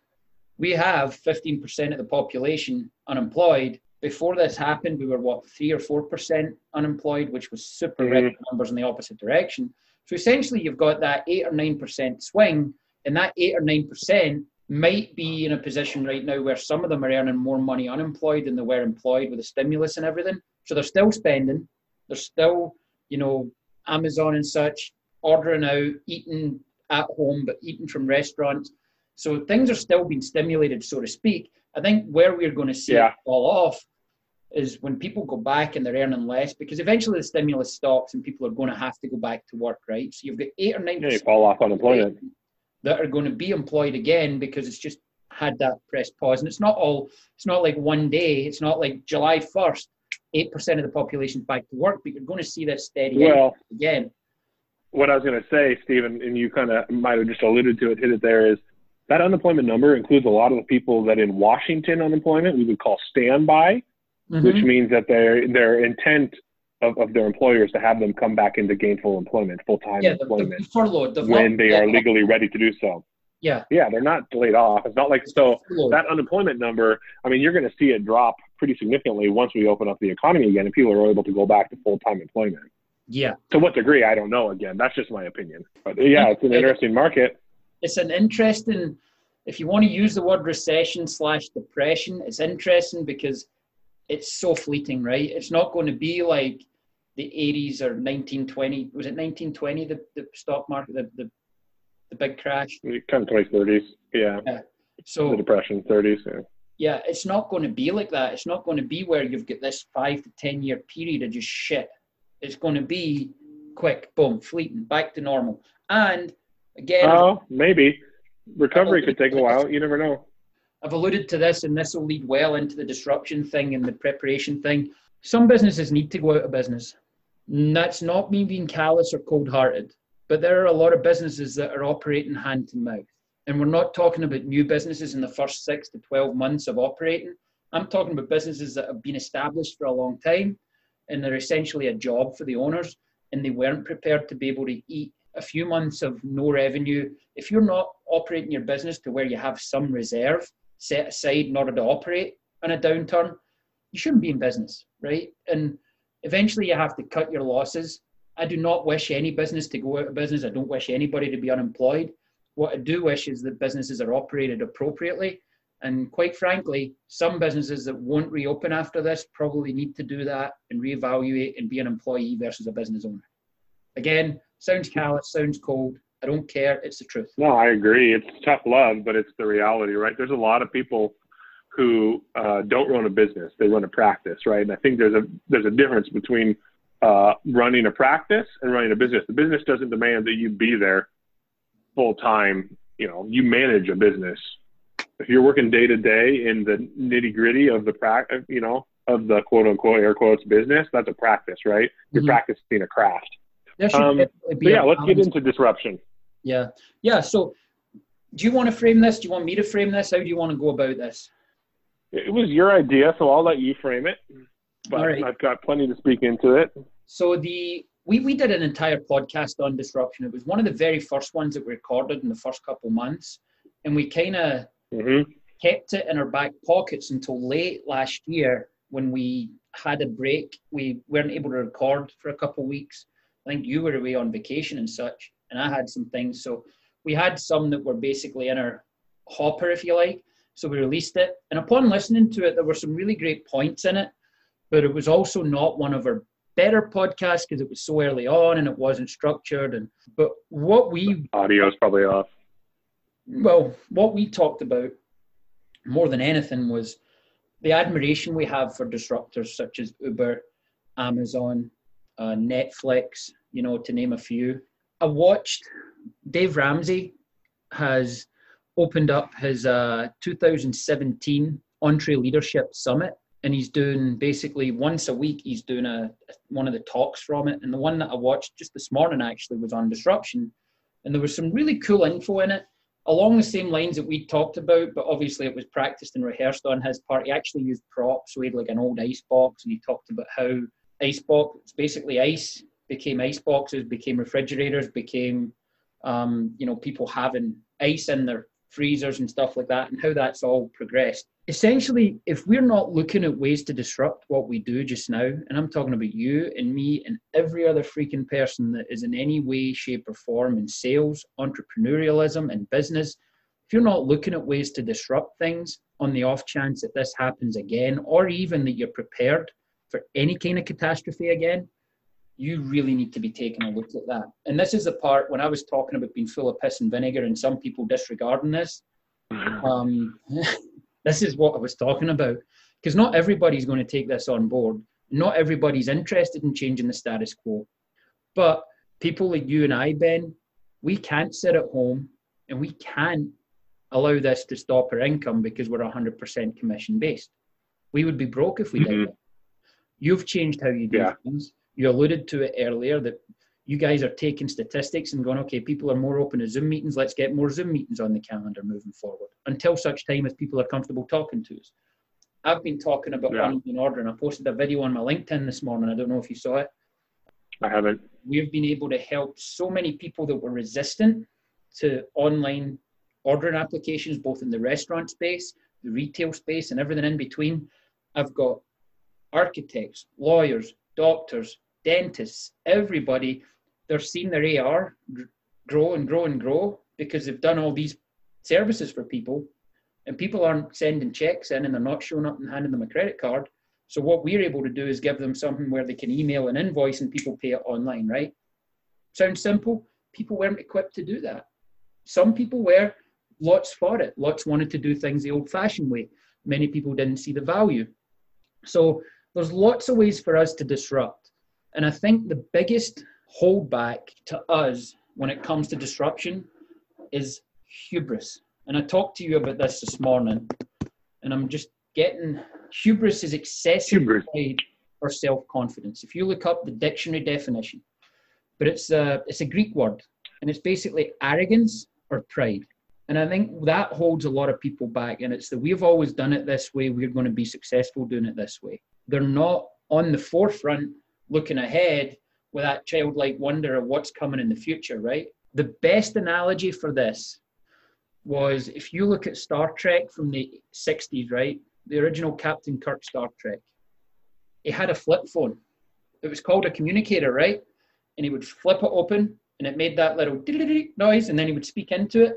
[SPEAKER 2] we have 15% of the population unemployed. Before this happened, we were what, three or 4% unemployed, which was super mm-hmm. numbers in the opposite direction. So essentially, you've got that eight or nine percent swing, and that eight or nine percent might be in a position right now where some of them are earning more money unemployed than they were employed with the stimulus and everything. So they're still spending, they're still, you know, Amazon and such, ordering out, eating at home, but eating from restaurants. So things are still being stimulated, so to speak. I think where we're going to see yeah. it fall off is when people go back and they're earning less because eventually the stimulus stops and people are going to have to go back to work, right? So you've got eight or nine
[SPEAKER 3] Yeah, fall off unemployment.
[SPEAKER 2] that are going to be employed again because it's just had that press pause. And it's not all, it's not like one day, it's not like July 1st, 8% of the population back to work, but you're going to see that steady
[SPEAKER 3] Well,
[SPEAKER 2] again.
[SPEAKER 3] What I was going to say, Stephen, and you kind of might have just alluded to it, hit it there, is that unemployment number includes a lot of the people that in Washington unemployment we would call standby,
[SPEAKER 2] Mhm.
[SPEAKER 3] which means that their their intent of, of their employers to have them come back into gainful employment, full time
[SPEAKER 2] yeah,
[SPEAKER 3] employment,
[SPEAKER 2] the furloughed. they've
[SPEAKER 3] when they
[SPEAKER 2] let
[SPEAKER 3] are legally ready to do so.
[SPEAKER 2] Yeah.
[SPEAKER 3] Yeah, they're not laid off. It's not like so that unemployment number. I mean, you're going to see it drop pretty significantly once we open up the economy again and people are able to go back to full time employment.
[SPEAKER 2] Yeah.
[SPEAKER 3] To what degree, I don't know. Again, that's just my opinion. But yeah, it's an interesting market.
[SPEAKER 2] it's an interesting if you want to use the word recession slash depression it's interesting because it's so fleeting right it's not going to be like the 80s or 1920 was it 1920 the, the stock market the, the, the big crash
[SPEAKER 3] Kind of 20s, 30s. Yeah, the
[SPEAKER 2] so
[SPEAKER 3] depression, 30s. Yeah.
[SPEAKER 2] yeah it's not going to be like that it's not going to be where you've got this five to ten year period of just shit it's going to be quick boom fleeting back to normal and again
[SPEAKER 3] Oh, maybe recovery could take a while. You never know.
[SPEAKER 2] I've alluded to this, and this will lead well into the disruption thing and the preparation thing. Some businesses need to go out of business. And that's not me being callous or cold hearted, but there are a lot of businesses that are operating hand to mouth. And we're not talking about new businesses in the first six to 12 months of operating. I'm talking about businesses that have been established for a long time and they're essentially a job for the owners and they weren't prepared to be able to eat a few months of no revenue. If you're not operating your business to where you have some reserve set aside in order to operate in a downturn, you shouldn't be in business, right? And eventually you have to cut your losses. I do not wish any business to go out of business. I don't wish anybody to be unemployed. What I do wish is that businesses are operated appropriately. And quite frankly, some businesses that won't reopen after this probably need to do that and reevaluate and be an employee versus a business owner. Again, sounds callous, sounds cold. I don't care. It's the truth.
[SPEAKER 3] No, I agree. It's tough love, but it's the reality, right? There's a lot of people who uh, don't run a business; they run a practice, right? And I think there's a there's a difference between uh, running a practice and running a business. The business doesn't demand that you be there full time. You know, you manage a business. If you're working day to day in the nitty gritty of the practice, you know, of the quote unquote air quotes business, that's a practice, right? You're
[SPEAKER 2] Mhm.
[SPEAKER 3] practicing a craft. Um, yeah, let's get into disruption.
[SPEAKER 2] Yeah, yeah. So, do you want to frame this? Do you want me to frame this? How do you want to go about this?
[SPEAKER 3] It was your idea, so I'll let you frame it. But
[SPEAKER 2] right.
[SPEAKER 3] I've got plenty to speak into it.
[SPEAKER 2] So the we we did an entire podcast on disruption. It was one of the very first ones that we recorded in the first couple months, and we kind of
[SPEAKER 3] hmm
[SPEAKER 2] kept it in our back pockets until late last year when we had a break. We weren't able to record for a couple of weeks. I think you were away on vacation and such, and I had some things. So we had some that were basically in our hopper, if you like. So we released it. And upon listening to it, there were some really great points in it, but it was also not one of our better podcasts because it was so early on and it wasn't structured. And but what we
[SPEAKER 3] audio is probably off.
[SPEAKER 2] Well, what we talked about more than anything was the admiration we have for disruptors such as Uber, Amazon, uh, Netflix, you know, to name a few. I watched Dave Ramsey has opened up his uh, 2017 EntreLeadership Summit, and he's doing basically once a week. He's doing a one of the talks from it, and the one that I watched just this morning actually was on disruption, and there was some really cool info in it along the same lines that we talked about, but obviously it was practiced and rehearsed on his part. He actually used props, so he had like an old ice box, and he talked about how ice box, basically ice, became ice boxes, became refrigerators, became, um, you know, people having ice in their freezers and stuff like that, and how that's all progressed. Essentially, if we're not looking at ways to disrupt what we do just now, and I'm talking about you and me and every other freaking person that is in any way, shape, or form in sales, entrepreneurialism, and business, if you're not looking at ways to disrupt things on the off chance that this happens again, or even that you're prepared for any kind of catastrophe again, you really need to be taking a look at that. And this is the part when I was talking about being full of piss and vinegar and some people disregarding this. Um, this is what I was talking about. because not everybody's going to take this on board. Not everybody's interested in changing the status quo. But people like you and I, Ben, we can't sit at home and we can't allow this to stop our income because we're 100% commission based. We would be broke if we mm-hmm. did it. You've changed how you do yeah. things. You alluded to it earlier that you guys are taking statistics and going, okay, people are more open to Zoom meetings. Let's get more Zoom meetings on the calendar moving forward until such time as people are comfortable talking to us. I've been talking about yeah. online order and I posted a video on my LinkedIn this morning. I don't know if you saw it.
[SPEAKER 3] I haven't.
[SPEAKER 2] We've been able to help so many people that were resistant to online ordering applications, both in the restaurant space, the retail space, and everything in between. I've got architects, lawyers, doctors, dentists, everybody. They're seeing their AR grow and grow and grow because they've done all these services for people, and people aren't sending checks in and they're not showing up and handing them a credit card. So what we're able to do is give them something where they can email an invoice and people pay it online, right? Sounds simple. People weren't equipped to do that. Some people were, lots for it. Lots wanted to do things the old fashioned way. Many people didn't see the value. So there's lots of ways for us to disrupt. And I think the biggest holdback to us when it comes to disruption is hubris. And I talked to you about this this morning, and I'm just getting hubris is excessive hubris. pride or self-confidence. If you look up the dictionary definition, but it's a it's a Greek word, and it's basically arrogance or pride. And I think that holds a lot of people back. And it's that we've always done it this way. We're going to be successful doing it this way. They're not on the forefront looking ahead with that childlike wonder of what's coming in the future, right? The best analogy for this was if you look at Star Trek from the 60s, right? the original Captain Kirk Star Trek, he had a flip phone. It was called a communicator, right? And he would flip it open and it made that little noise and then he would speak into it.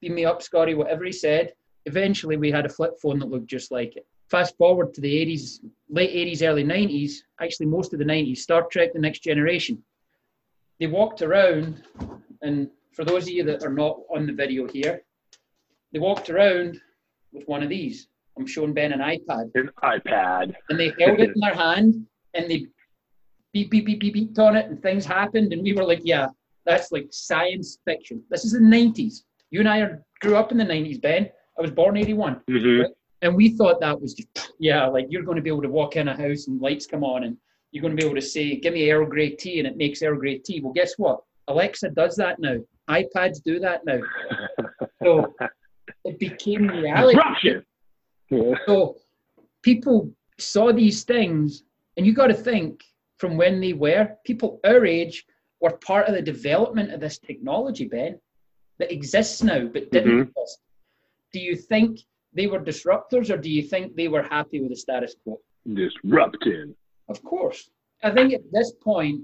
[SPEAKER 2] Beam me up, Scotty, whatever he said. Eventually, we had a flip phone that looked just like it. Fast forward to the 80s, late 80s, early 90s, actually, most of the 90s, Star Trek The Next Generation. They walked around, and for those of you that are not on the video here, they walked around with one of these. I'm showing Ben an iPad.
[SPEAKER 3] An iPad.
[SPEAKER 2] And they held it in their hand and they beep, beep, beep, beep, beeped on it and things happened. And we were like, yeah, that's like science fiction. This is the 90s. You and I are, grew up in the 90s, Ben. I was born 81. Mm-hmm. Right? And we thought that was just, yeah, like you're going to be able to walk in a house and lights come on and you're going to be able to say, give me Earl Grey tea and it makes Earl Grey tea. Well, guess what? Alexa does that now. iPads do that now. so it became reality.
[SPEAKER 3] Disruption.
[SPEAKER 2] So people saw these things, and you got to think from when they were, people our age were part of the development of this technology, Ben, that exists now but didn't mm-hmm. exist. Do you think they were disruptors or do you think they were happy with the status quo?
[SPEAKER 3] Disrupting.
[SPEAKER 2] Of course. I think at this point,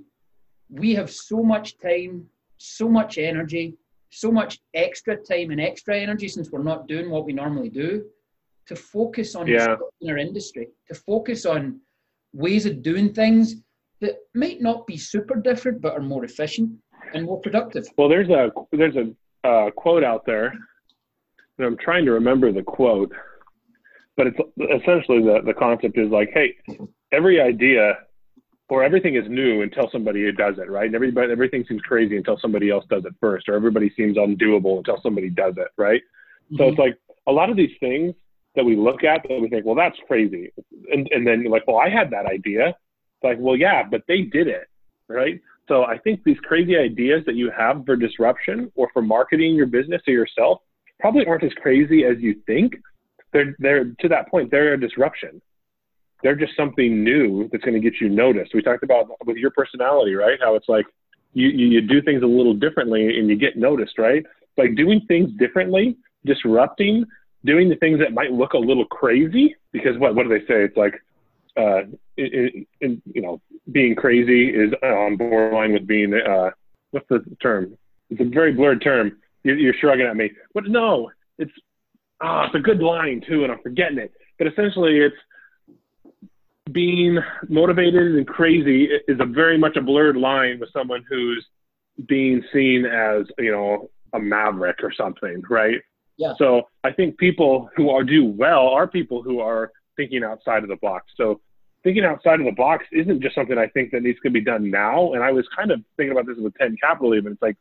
[SPEAKER 2] we have so much time, so much energy, so much extra time and extra energy since we're not doing what we normally do to focus on yeah. our industry, to focus on ways of doing things that might not be super different but are more efficient and more productive.
[SPEAKER 3] Well, there's a there's a uh, quote out there, and I'm trying to remember the quote, but it's essentially the the concept is like, hey, every idea or everything is new until somebody does it, right? And everybody everything seems crazy until somebody else does it first, or everybody seems undoable until somebody does it, right? Mm-hmm. So it's like a lot of these things that we look at that we think, well, that's crazy. And, and then you're like, well, I had that idea. It's like, well, yeah, but they did it, right? So I think these crazy ideas that you have for disruption or for marketing your business or yourself probably aren't as crazy as you think. They're, they're to that point, they're a disruption. They're just something new that's going to get you noticed. We talked about with your personality, right? How it's like you, you, do things a little differently and you get noticed, right? Like doing things differently, disrupting doing the things that might look a little crazy because what what do they say? It's like uh, it, it, you know, being crazy is on borderline with being uh, what's the term? It's a very blurred term. You're, you're shrugging at me, but no, it's ah, it's a good line too, and I'm forgetting it. But essentially, it's being motivated and crazy is a very much a blurred line with someone who's being seen as you know a maverick or something, right?
[SPEAKER 2] Yeah.
[SPEAKER 3] So I think people who are do well are people who are thinking outside of the box. So thinking outside of the box isn't just something I think that needs to be done now. And I was kind of thinking about this with 10 Capital even. It's like,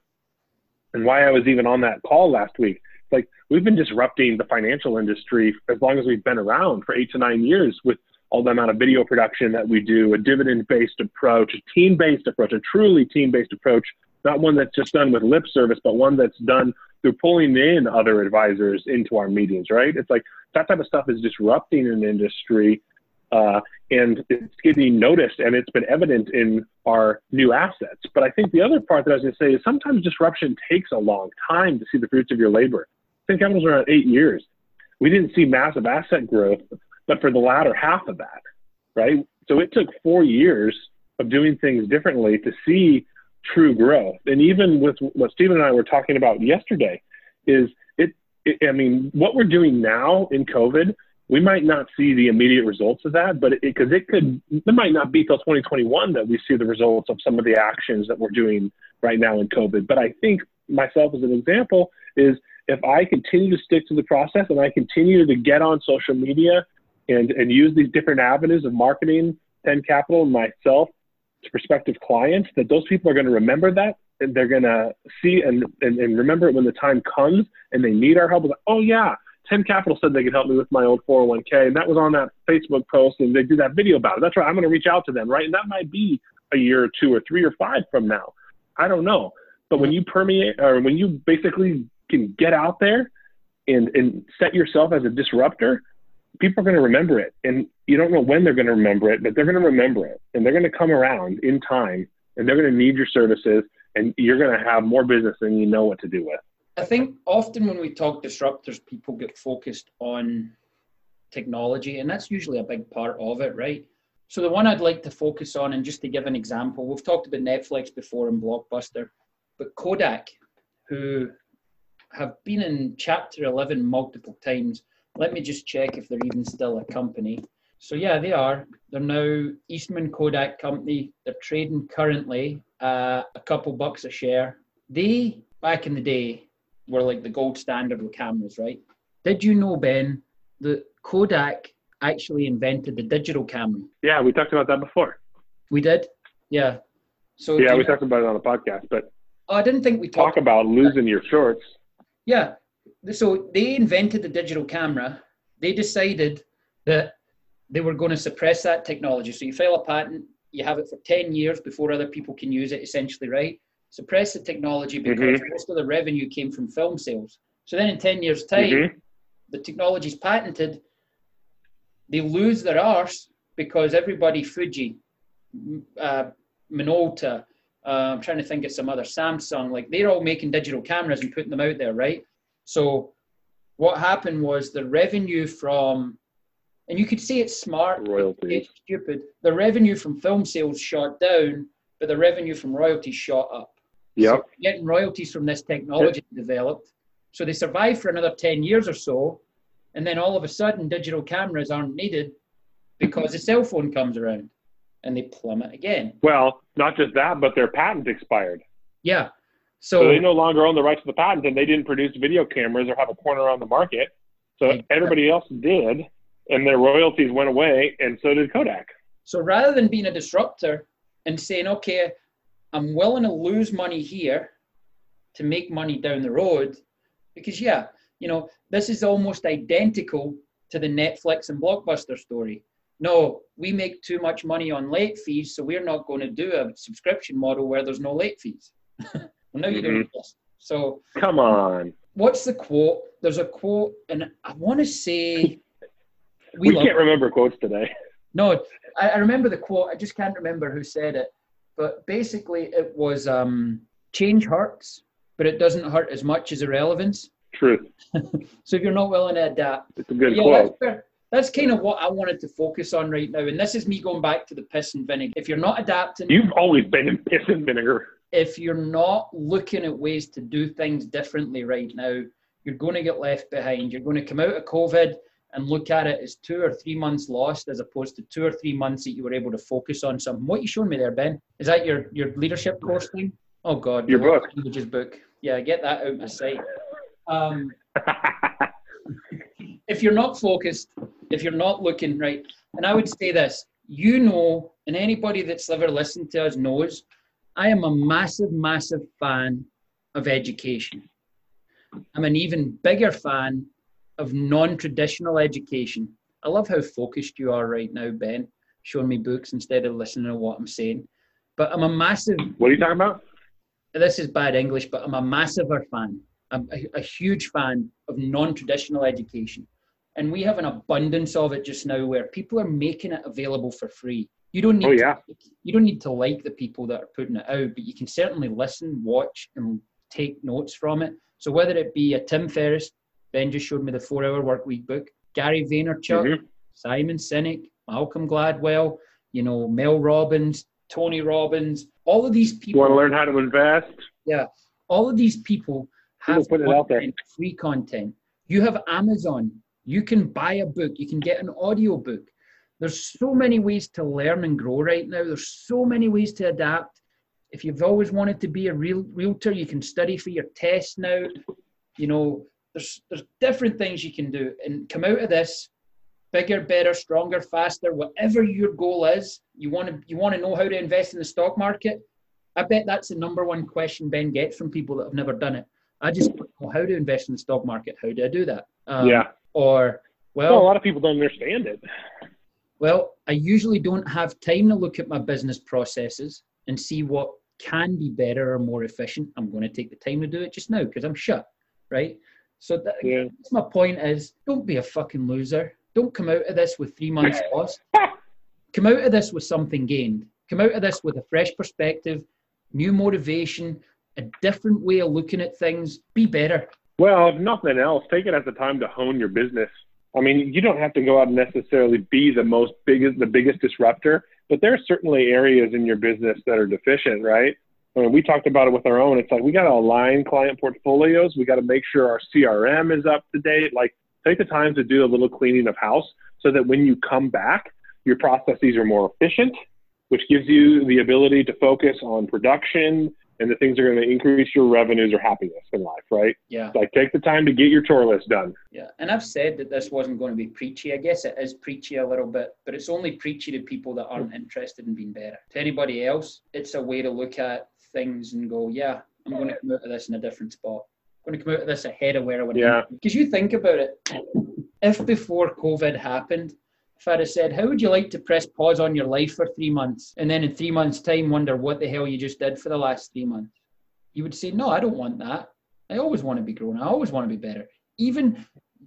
[SPEAKER 3] and why I was even on that call last week. It's like we've been disrupting the financial industry as long as we've been around for eight to nine years with all the amount of video production that we do, a dividend based approach, a team based approach, a truly team based approach, not one that's just done with lip service, but one that's done through pulling in other advisors into our meetings, right? It's like that type of stuff is disrupting an industry uh, and it's getting noticed and it's been evident in our new assets. But I think the other part that I was going to say is sometimes disruption takes a long time to see the fruits of your labor. Think capital's around eight years. We didn't see massive asset growth, but for the latter half of that, right? So it took four years of doing things differently to see true growth. And even with what Stephen and I were talking about yesterday, is it, it I mean, what we're doing now in COVID we might not see the immediate results of that, but because it, it, could, it might not be till 2021 that we see the results of some of the actions that we're doing right now in COVID. But I think myself as an example is if I continue to stick to the process and I continue to get on social media and, and use these different avenues of marketing, 10 Capital and myself to prospective clients, that those people are going to remember that and they're going to see and, and, and remember it when the time comes and they need our help. Like, oh, yeah, 10 Capital said they could help me with my old 401k, and that was on that Facebook post, and they did that video about it. That's right. I'm going to reach out to them, right? And that might be a year or two or three or five from now. I don't know. But when mm-hmm. you permeate, or when you basically can get out there and, and set yourself as a disruptor, people are going to remember it. And you don't know when they're going to remember it, but they're going to remember it. And they're going to come around in time, and they're going to need your services, and you're going to have more business than you know what to do with.
[SPEAKER 2] I think often when we talk disruptors, people get focused on technology, and that's usually a big part of it, right? So the one I'd like to focus on, and just to give an example, we've talked about Netflix before and Blockbuster, but Kodak, who have been in Chapter 11 multiple times. Let me just check if they're even still a company. So yeah, they are. They're now Eastman Kodak Company. They're trading currently uh, a couple bucks a share. They back in the day were like the gold standard with cameras, right? Did you know, Ben, that Kodak actually invented the digital camera?
[SPEAKER 3] Yeah, we talked about that before.
[SPEAKER 2] We did? Yeah.
[SPEAKER 3] So Yeah, we know, talked about it on the podcast, but
[SPEAKER 2] oh, I didn't think we
[SPEAKER 3] talk about losing your shorts.
[SPEAKER 2] Yeah. So they invented the digital camera. They decided that they were going to suppress that technology. So you file a patent, you have it for 10 years before other people can use it, essentially, right? Suppress the technology because mm-hmm. most of the revenue came from film sales. So then in 10 years' time, mm-hmm. the technology's patented, they lose their arse because everybody, Fuji, uh, Minolta, uh, I'm trying to think of some other, Samsung, like they're all making digital cameras and putting them out there, right? So what happened was the revenue from, and you could say it's smart,
[SPEAKER 3] royalties,
[SPEAKER 2] it's stupid. The revenue from film sales shot down, but the revenue from royalties shot up.
[SPEAKER 3] Yep. So
[SPEAKER 2] getting royalties from this technology yep. developed. So they survive for another 10 years or so. And then all of a sudden, digital cameras aren't needed because the cell phone comes around and they plummet again.
[SPEAKER 3] Well, not just that, but their patent expired.
[SPEAKER 2] Yeah.
[SPEAKER 3] So, so they no longer own the rights to the patent and they didn't produce video cameras or have a corner on the market. So everybody else did, and their royalties went away, and so did Kodak.
[SPEAKER 2] So rather than being a disruptor and saying, okay, I'm willing to lose money here to make money down the road because, yeah, you know, this is almost identical to the Netflix and Blockbuster story. No, we make too much money on late fees, so we're not going to do a subscription model where there's no late fees. well, now you mm-hmm. do So
[SPEAKER 3] come on.
[SPEAKER 2] What's the quote? There's a quote, and I want to say
[SPEAKER 3] we, we can't remember quotes today.
[SPEAKER 2] No, I, I remember the quote. I just can't remember who said it. But basically, it was um, change hurts, but it doesn't hurt as much as irrelevance.
[SPEAKER 3] True.
[SPEAKER 2] so if you're not willing to adapt,
[SPEAKER 3] it's a good yeah, quote.
[SPEAKER 2] That's, that's kind of what I wanted to focus on right now. And this is me going back to the piss and vinegar. If you're not adapting,
[SPEAKER 3] you've always been in piss and vinegar.
[SPEAKER 2] If you're not looking at ways to do things differently right now, you're going to get left behind. You're going to come out of COVID and look at it as two or three months lost as opposed to two or three months that you were able to focus on something. What you showing me there, Ben? Is that your your leadership course thing? Oh God,
[SPEAKER 3] your book,
[SPEAKER 2] languages book. Yeah, get that out my sight. Um, if you're not focused, if you're not looking right, and I would say this, you know, and anybody that's ever listened to us knows, I am a massive, massive fan of education. I'm an even bigger fan of non-traditional education. I love how focused you are right now, Ben, showing me books instead of listening to what I'm saying. But I'm a massive.
[SPEAKER 3] What are you talking about?
[SPEAKER 2] This is bad English, but I'm a massive fan. I'm a, a huge fan of non-traditional education, and we have an abundance of it just now, where people are making it available for free. You don't need.
[SPEAKER 3] Oh yeah.
[SPEAKER 2] To, you don't need to like the people that are putting it out, but you can certainly listen, watch, and take notes from it. So whether it be a Tim Ferriss, Ben just showed me the Four Hour Work Week book, Gary Vaynerchuk, mm-hmm. Simon Sinek, Malcolm Gladwell, you know Mel Robbins, Tony Robbins, all of these people.
[SPEAKER 3] You want to learn how to invest?
[SPEAKER 2] Yeah, all of these people have put out content, free content. You have Amazon. You can buy a book. You can get an audio book. There's so many ways to learn and grow right now. There's so many ways to adapt. If you've always wanted to be a real realtor, you can study for your test now. You know, there's there's different things you can do and come out of this bigger, better, stronger, faster, whatever your goal is. You want to you want to know how to invest in the stock market. I bet that's the number one question Ben gets from people that have never done it. I just know how to invest in the stock market. How do I do that?
[SPEAKER 3] Um, yeah.
[SPEAKER 2] Or well,
[SPEAKER 3] well, a lot of people don't understand it.
[SPEAKER 2] Well, I usually don't have time to look at my business processes and see what can be better or more efficient. I'm going to take the time to do it just now because I'm shut, right? So that, yeah. my point is, don't be a fucking loser. Don't come out of this with three months lost. Come out of this with something gained. Come out of this with a fresh perspective, new motivation, a different way of looking at things. Be better.
[SPEAKER 3] Well, if nothing else, take it as a time to hone your business. I mean, you don't have to go out and necessarily be the most biggest, the biggest disruptor, but there are certainly areas in your business that are deficient, right? Mean, we talked about it with our own. It's like we got to align client portfolios. We got to make sure our CRM is up to date. Like, take the time to do a little cleaning of house so that when you come back, your processes are more efficient, which gives you the ability to focus on production and the things that are going to increase your revenues or happiness in life, right?
[SPEAKER 2] Yeah.
[SPEAKER 3] Like take the time to get your chore list done.
[SPEAKER 2] Yeah. And I've said that this wasn't going to be preachy. I guess it is preachy a little bit, but it's only preachy to people that aren't interested in being better. To anybody else, it's a way to look at things and go, yeah, I'm going to come out of this in a different spot. I'm going to come out of this ahead of where I would.
[SPEAKER 3] Yeah.
[SPEAKER 2] Because you think about it, if before COVID happened, if I'd have said, How would you like to press pause on your life for three months and then in three months' time wonder what the hell you just did for the last three months? You would say, No, I don't want that. I always want to be grown. I always want to be better. Even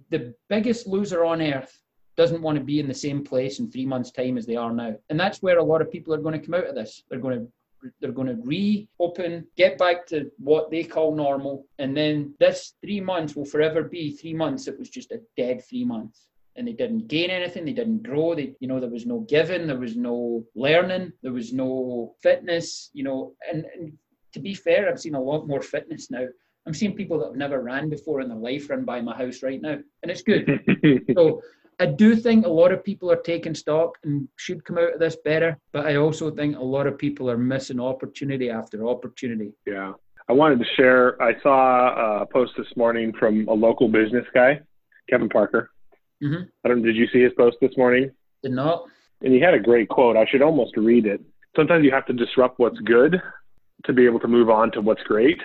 [SPEAKER 2] the biggest loser on earth doesn't want to be in the same place in three months' time as they are now. And that's where a lot of people are going to come out of this. They're going to they're going to reopen, get back to what they call normal, and then this three months will forever be three months. It was just a dead three months. And they didn't gain anything they didn't grow they you know there was no giving there was no learning there was no fitness you know. And, and to be fair i've seen a lot more fitness now. I'm seeing people that have never ran before in their life run by my house right now and it's good. So I do think a lot of people are taking stock and should come out of this better, but I also think a lot of people are missing opportunity after opportunity.
[SPEAKER 3] Yeah. I wanted to share, I saw a post this morning from a local business guy, Kevin Parker.
[SPEAKER 2] Mm-hmm.
[SPEAKER 3] I don't. Did you see his post this morning?
[SPEAKER 2] Did not.
[SPEAKER 3] And he had a great quote. I should almost read it. Sometimes you have to disrupt what's good to be able to move on to what's great.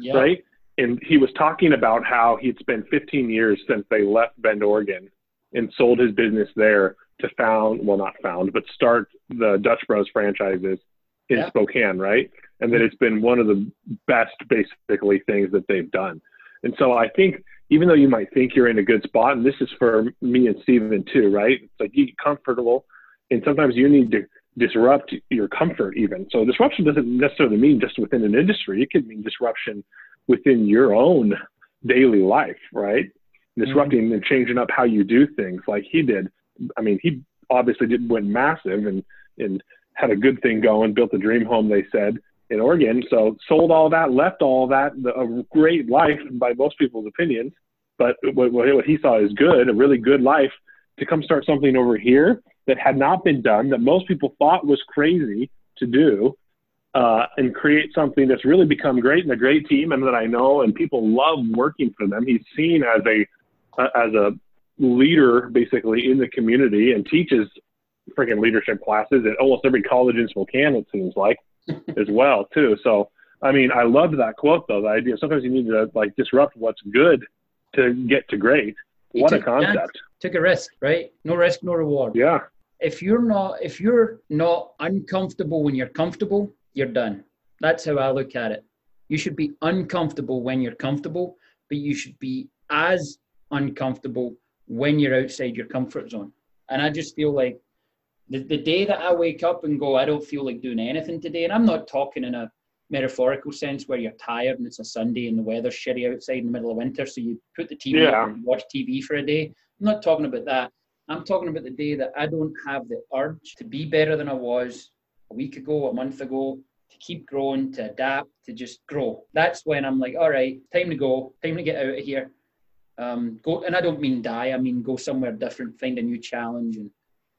[SPEAKER 2] Yeah.
[SPEAKER 3] Right. And he was talking about how he'd spent 15 years since they left Bend, Oregon, and sold his business there to found, well, not found, but start the Dutch Bros franchises in yeah. Spokane, right? And that it's been one of the best, basically, things that they've done. And so I think even though you might think you're in a good spot, and this is for me and Stephen too, right? It's like you get comfortable, and sometimes you need to disrupt your comfort even. So disruption doesn't necessarily mean just within an industry. It could mean disruption within your own daily life, right? Disrupting mm-hmm. and changing up how you do things like he did. I mean, he obviously did went massive and and had a good thing going, built a dream home, they said, in Oregon. So sold all that, left all that, a great life by most people's opinions. But what, what he saw is good, a really good life, to come start something over here that had not been done, that most people thought was crazy to do, uh, and create something that's really become great and a great team, and that I know and people love working for them. He's seen as a uh, as a leader basically in the community and teaches freaking leadership classes at almost every college in Spokane, it seems like, as well too. So, I mean, I loved that quote though. The idea sometimes you need to like disrupt what's good to get to great. What a concept!
[SPEAKER 2] Took a risk, right? No risk, no reward.
[SPEAKER 3] Yeah,
[SPEAKER 2] If you're not, if you're not uncomfortable when you're comfortable, you're done. That's how I look at it. You should be uncomfortable when you're comfortable, but you should be as uncomfortable when you're outside your comfort zone. And I just feel like the, the day that I wake up and go, I don't feel like doing anything today, and I'm not talking in a metaphorical sense where you're tired and it's a Sunday and the weather's shitty outside in the middle of winter, so you put the TV
[SPEAKER 3] Yeah.
[SPEAKER 2] on and watch TV for a day. I'm not talking about that. I'm talking about the day that I don't have the urge to be better than I was a week ago, a month ago, to keep growing, to adapt, to just grow. That's when I'm like, all right, time to go, time to get out of here. Um, go, and I don't mean die. I mean go somewhere different, find a new challenge, and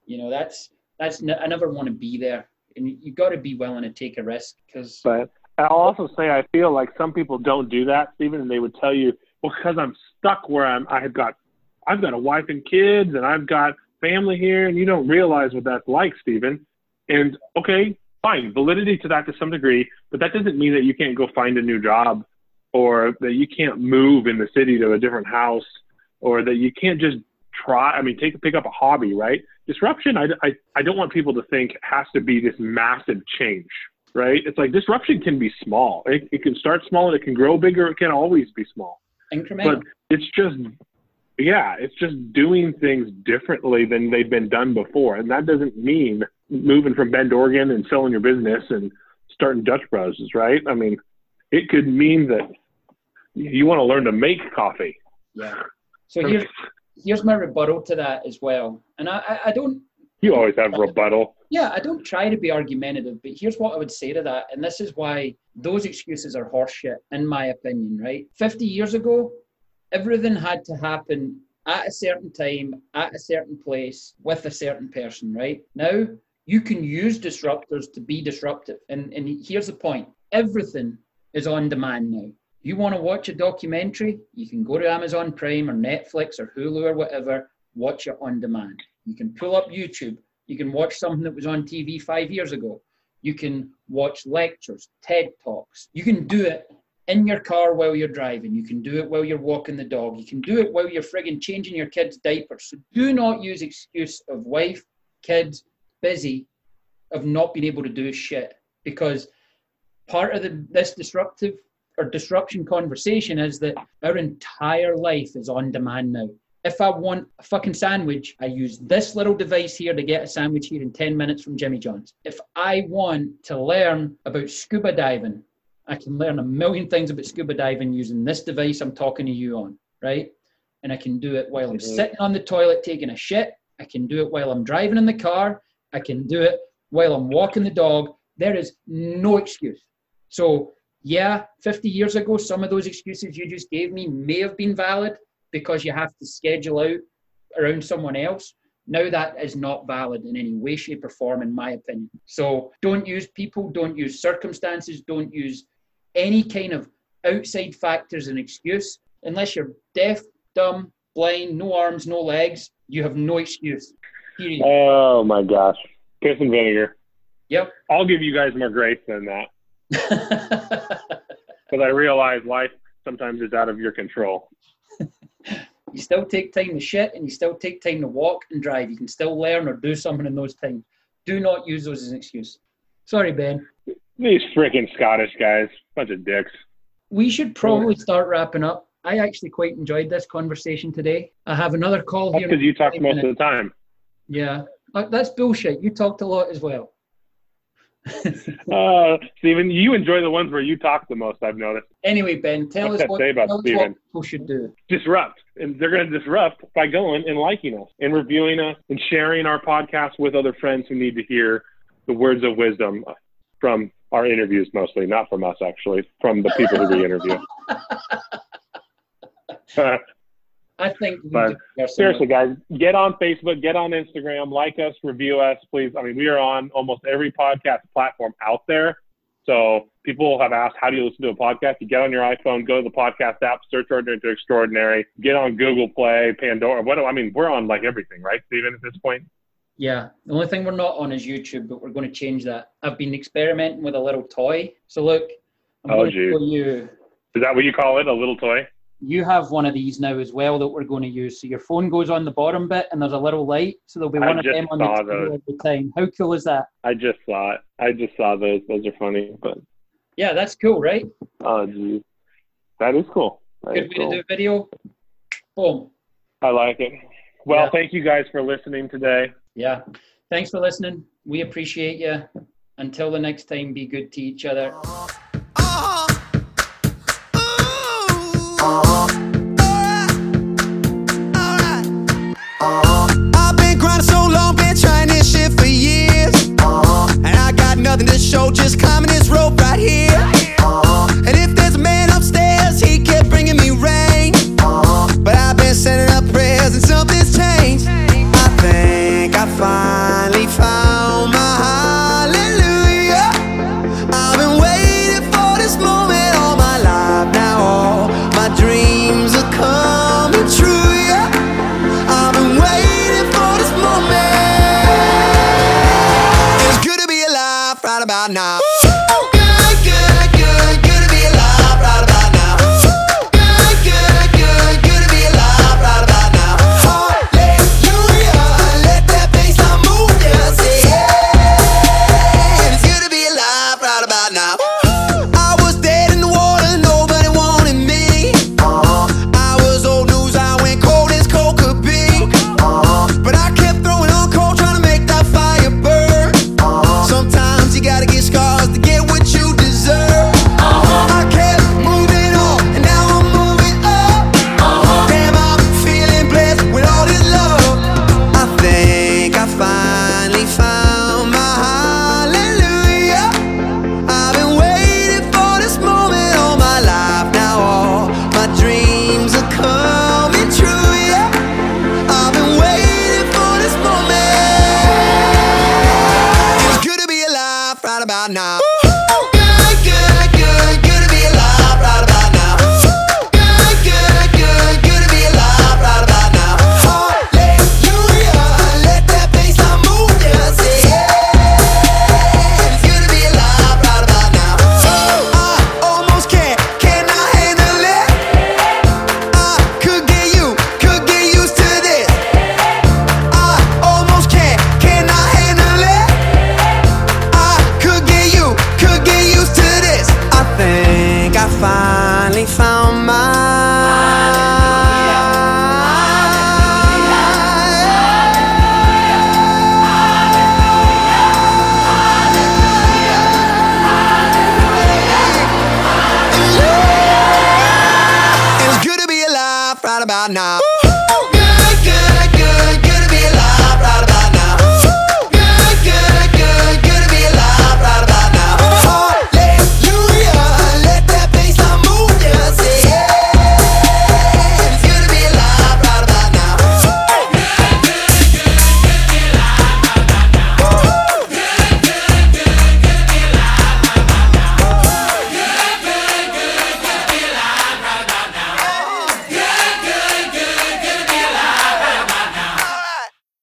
[SPEAKER 2] you know that's that's. n- I never want to be there, and you, got to be willing to take a risk because
[SPEAKER 3] but I'll also say I feel like some people don't do that, Stephen, and they would tell you, well, because I'm stuck where I'm. I have got, I've got a wife and kids, and I've got family here, and you don't realize what that's like, Stephen. And okay, fine, validity to that to some degree, but that doesn't mean that you can't go find a new job, or that you can't move in the city to a different house, or that you can't just try. I mean, take pick up a hobby, right? Disruption. I, I, I don't want people to think has to be this massive change right? It's like disruption can be small. It, it can start small and it can grow bigger. It can always be small.
[SPEAKER 2] incremental.
[SPEAKER 3] But it's just, yeah, it's just doing things differently than they've been done before. And that doesn't mean moving from Bend, Oregon and selling your business and starting Dutch Bros, right? I mean, it could mean that you want to learn to make coffee.
[SPEAKER 2] yeah. So here's here's my rebuttal to that as well, and I I, I don't
[SPEAKER 3] You always have rebuttal.
[SPEAKER 2] Yeah, I don't try to be argumentative, but here's what I would say to that, and this is why those excuses are horseshit, in my opinion, right? 50 years ago, everything had to happen at a certain time, at a certain place, with a certain person, right? Now, you can use disruptors to be disruptive. And, and here's the point everything is on demand now. You want to watch a documentary, you can go to Amazon Prime or Netflix or Hulu or whatever, watch it on demand. You can pull up YouTube, you can watch something that was on TV five years ago. You can watch lectures, TED Talks. You can do it in your car while you're driving. You can do it while you're walking the dog. You can do it while you're frigging changing your kids' diapers. So do not use excuse of wife, kids, busy, of not being able to do shit. Because part of the, this disruptive or disruption conversation is that our entire life is on demand now. If I want a fucking sandwich, I use this little device here to get a sandwich here in 10 minutes from Jimmy John's. If I want to learn about scuba diving, I can learn a million things about scuba diving using this device I'm talking to you on, right? And I can do it while I'm
[SPEAKER 3] Mhm.
[SPEAKER 2] sitting on the toilet taking a shit. I can do it while I'm driving in the car. I can do it while I'm walking the dog. There is no excuse. So, yeah, 50 years ago, some of those excuses you just gave me may have been valid because you have to schedule out around someone else. Now that is not valid in any way, shape, or form, in my opinion. So don't use people, don't use circumstances, don't use any kind of outside factors and excuse. Unless you're deaf, dumb, blind, no arms, no legs, you have no excuse. Period.
[SPEAKER 3] Oh my gosh. Piss and vinegar.
[SPEAKER 2] Yep.
[SPEAKER 3] I'll give you guys more grace than that because I realize life sometimes is out of your control.
[SPEAKER 2] you still take time to shit and you still take time to walk and drive. You can still learn or do something in those times. Do not use those as an excuse. Sorry, Ben.
[SPEAKER 3] These freaking Scottish guys, bunch of dicks.
[SPEAKER 2] We should probably start wrapping up. I actually quite enjoyed this conversation today. I have another call
[SPEAKER 3] That's
[SPEAKER 2] here.
[SPEAKER 3] because you talk
[SPEAKER 2] five
[SPEAKER 3] most
[SPEAKER 2] minutes.
[SPEAKER 3] of the time.
[SPEAKER 2] Yeah, Uh, that's bullshit. You talked a lot as well.
[SPEAKER 3] Uh, Stephen, you enjoy the ones where you talk the most. I've noticed.
[SPEAKER 2] Anyway, Ben, tell
[SPEAKER 3] What's
[SPEAKER 2] us what,
[SPEAKER 3] say about
[SPEAKER 2] tell
[SPEAKER 3] Stephen?
[SPEAKER 2] what people should do.
[SPEAKER 3] Disrupt, and they're going to disrupt by going and liking us, and reviewing us, and sharing our podcast with other friends who need to hear the words of wisdom from our interviews, mostly not from us, actually, from the people who we interview.
[SPEAKER 2] I think
[SPEAKER 3] But Seriously, guys, get on Facebook, get on Instagram, like us, review us, please. I mean, we are on almost every podcast platform out there. So people have asked, how do you listen to a podcast? You get on your iPhone, go to the podcast app, search Ordinary to Extraordinary, get on Google Play, Pandora. What do I mean? We're on like everything, right, Stephen? At this point.
[SPEAKER 2] Yeah, the only thing we're not on is YouTube, but we're going to change that. I've been experimenting with a little toy. So look, I'm
[SPEAKER 3] Oh,
[SPEAKER 2] going to show you.
[SPEAKER 3] Is that what you call it? A little toy?
[SPEAKER 2] You have one of these now as well that we're going to use. So your phone goes on the bottom bit, and there's a little light. So there'll be one of them on the table the time. How cool is that?
[SPEAKER 3] I just saw it. I just saw those. Those are funny, but
[SPEAKER 2] Yeah, that's cool, right?
[SPEAKER 3] oh, geez. That is cool. That
[SPEAKER 2] Good
[SPEAKER 3] is
[SPEAKER 2] way
[SPEAKER 3] cool.
[SPEAKER 2] to do a video. Boom.
[SPEAKER 3] I like it. Well,
[SPEAKER 2] Yeah.
[SPEAKER 3] thank you guys for listening today.
[SPEAKER 2] Yeah. Thanks for listening. We appreciate you. Until the next time, be good to each other.
[SPEAKER 4] Show, just climbing this rope right here.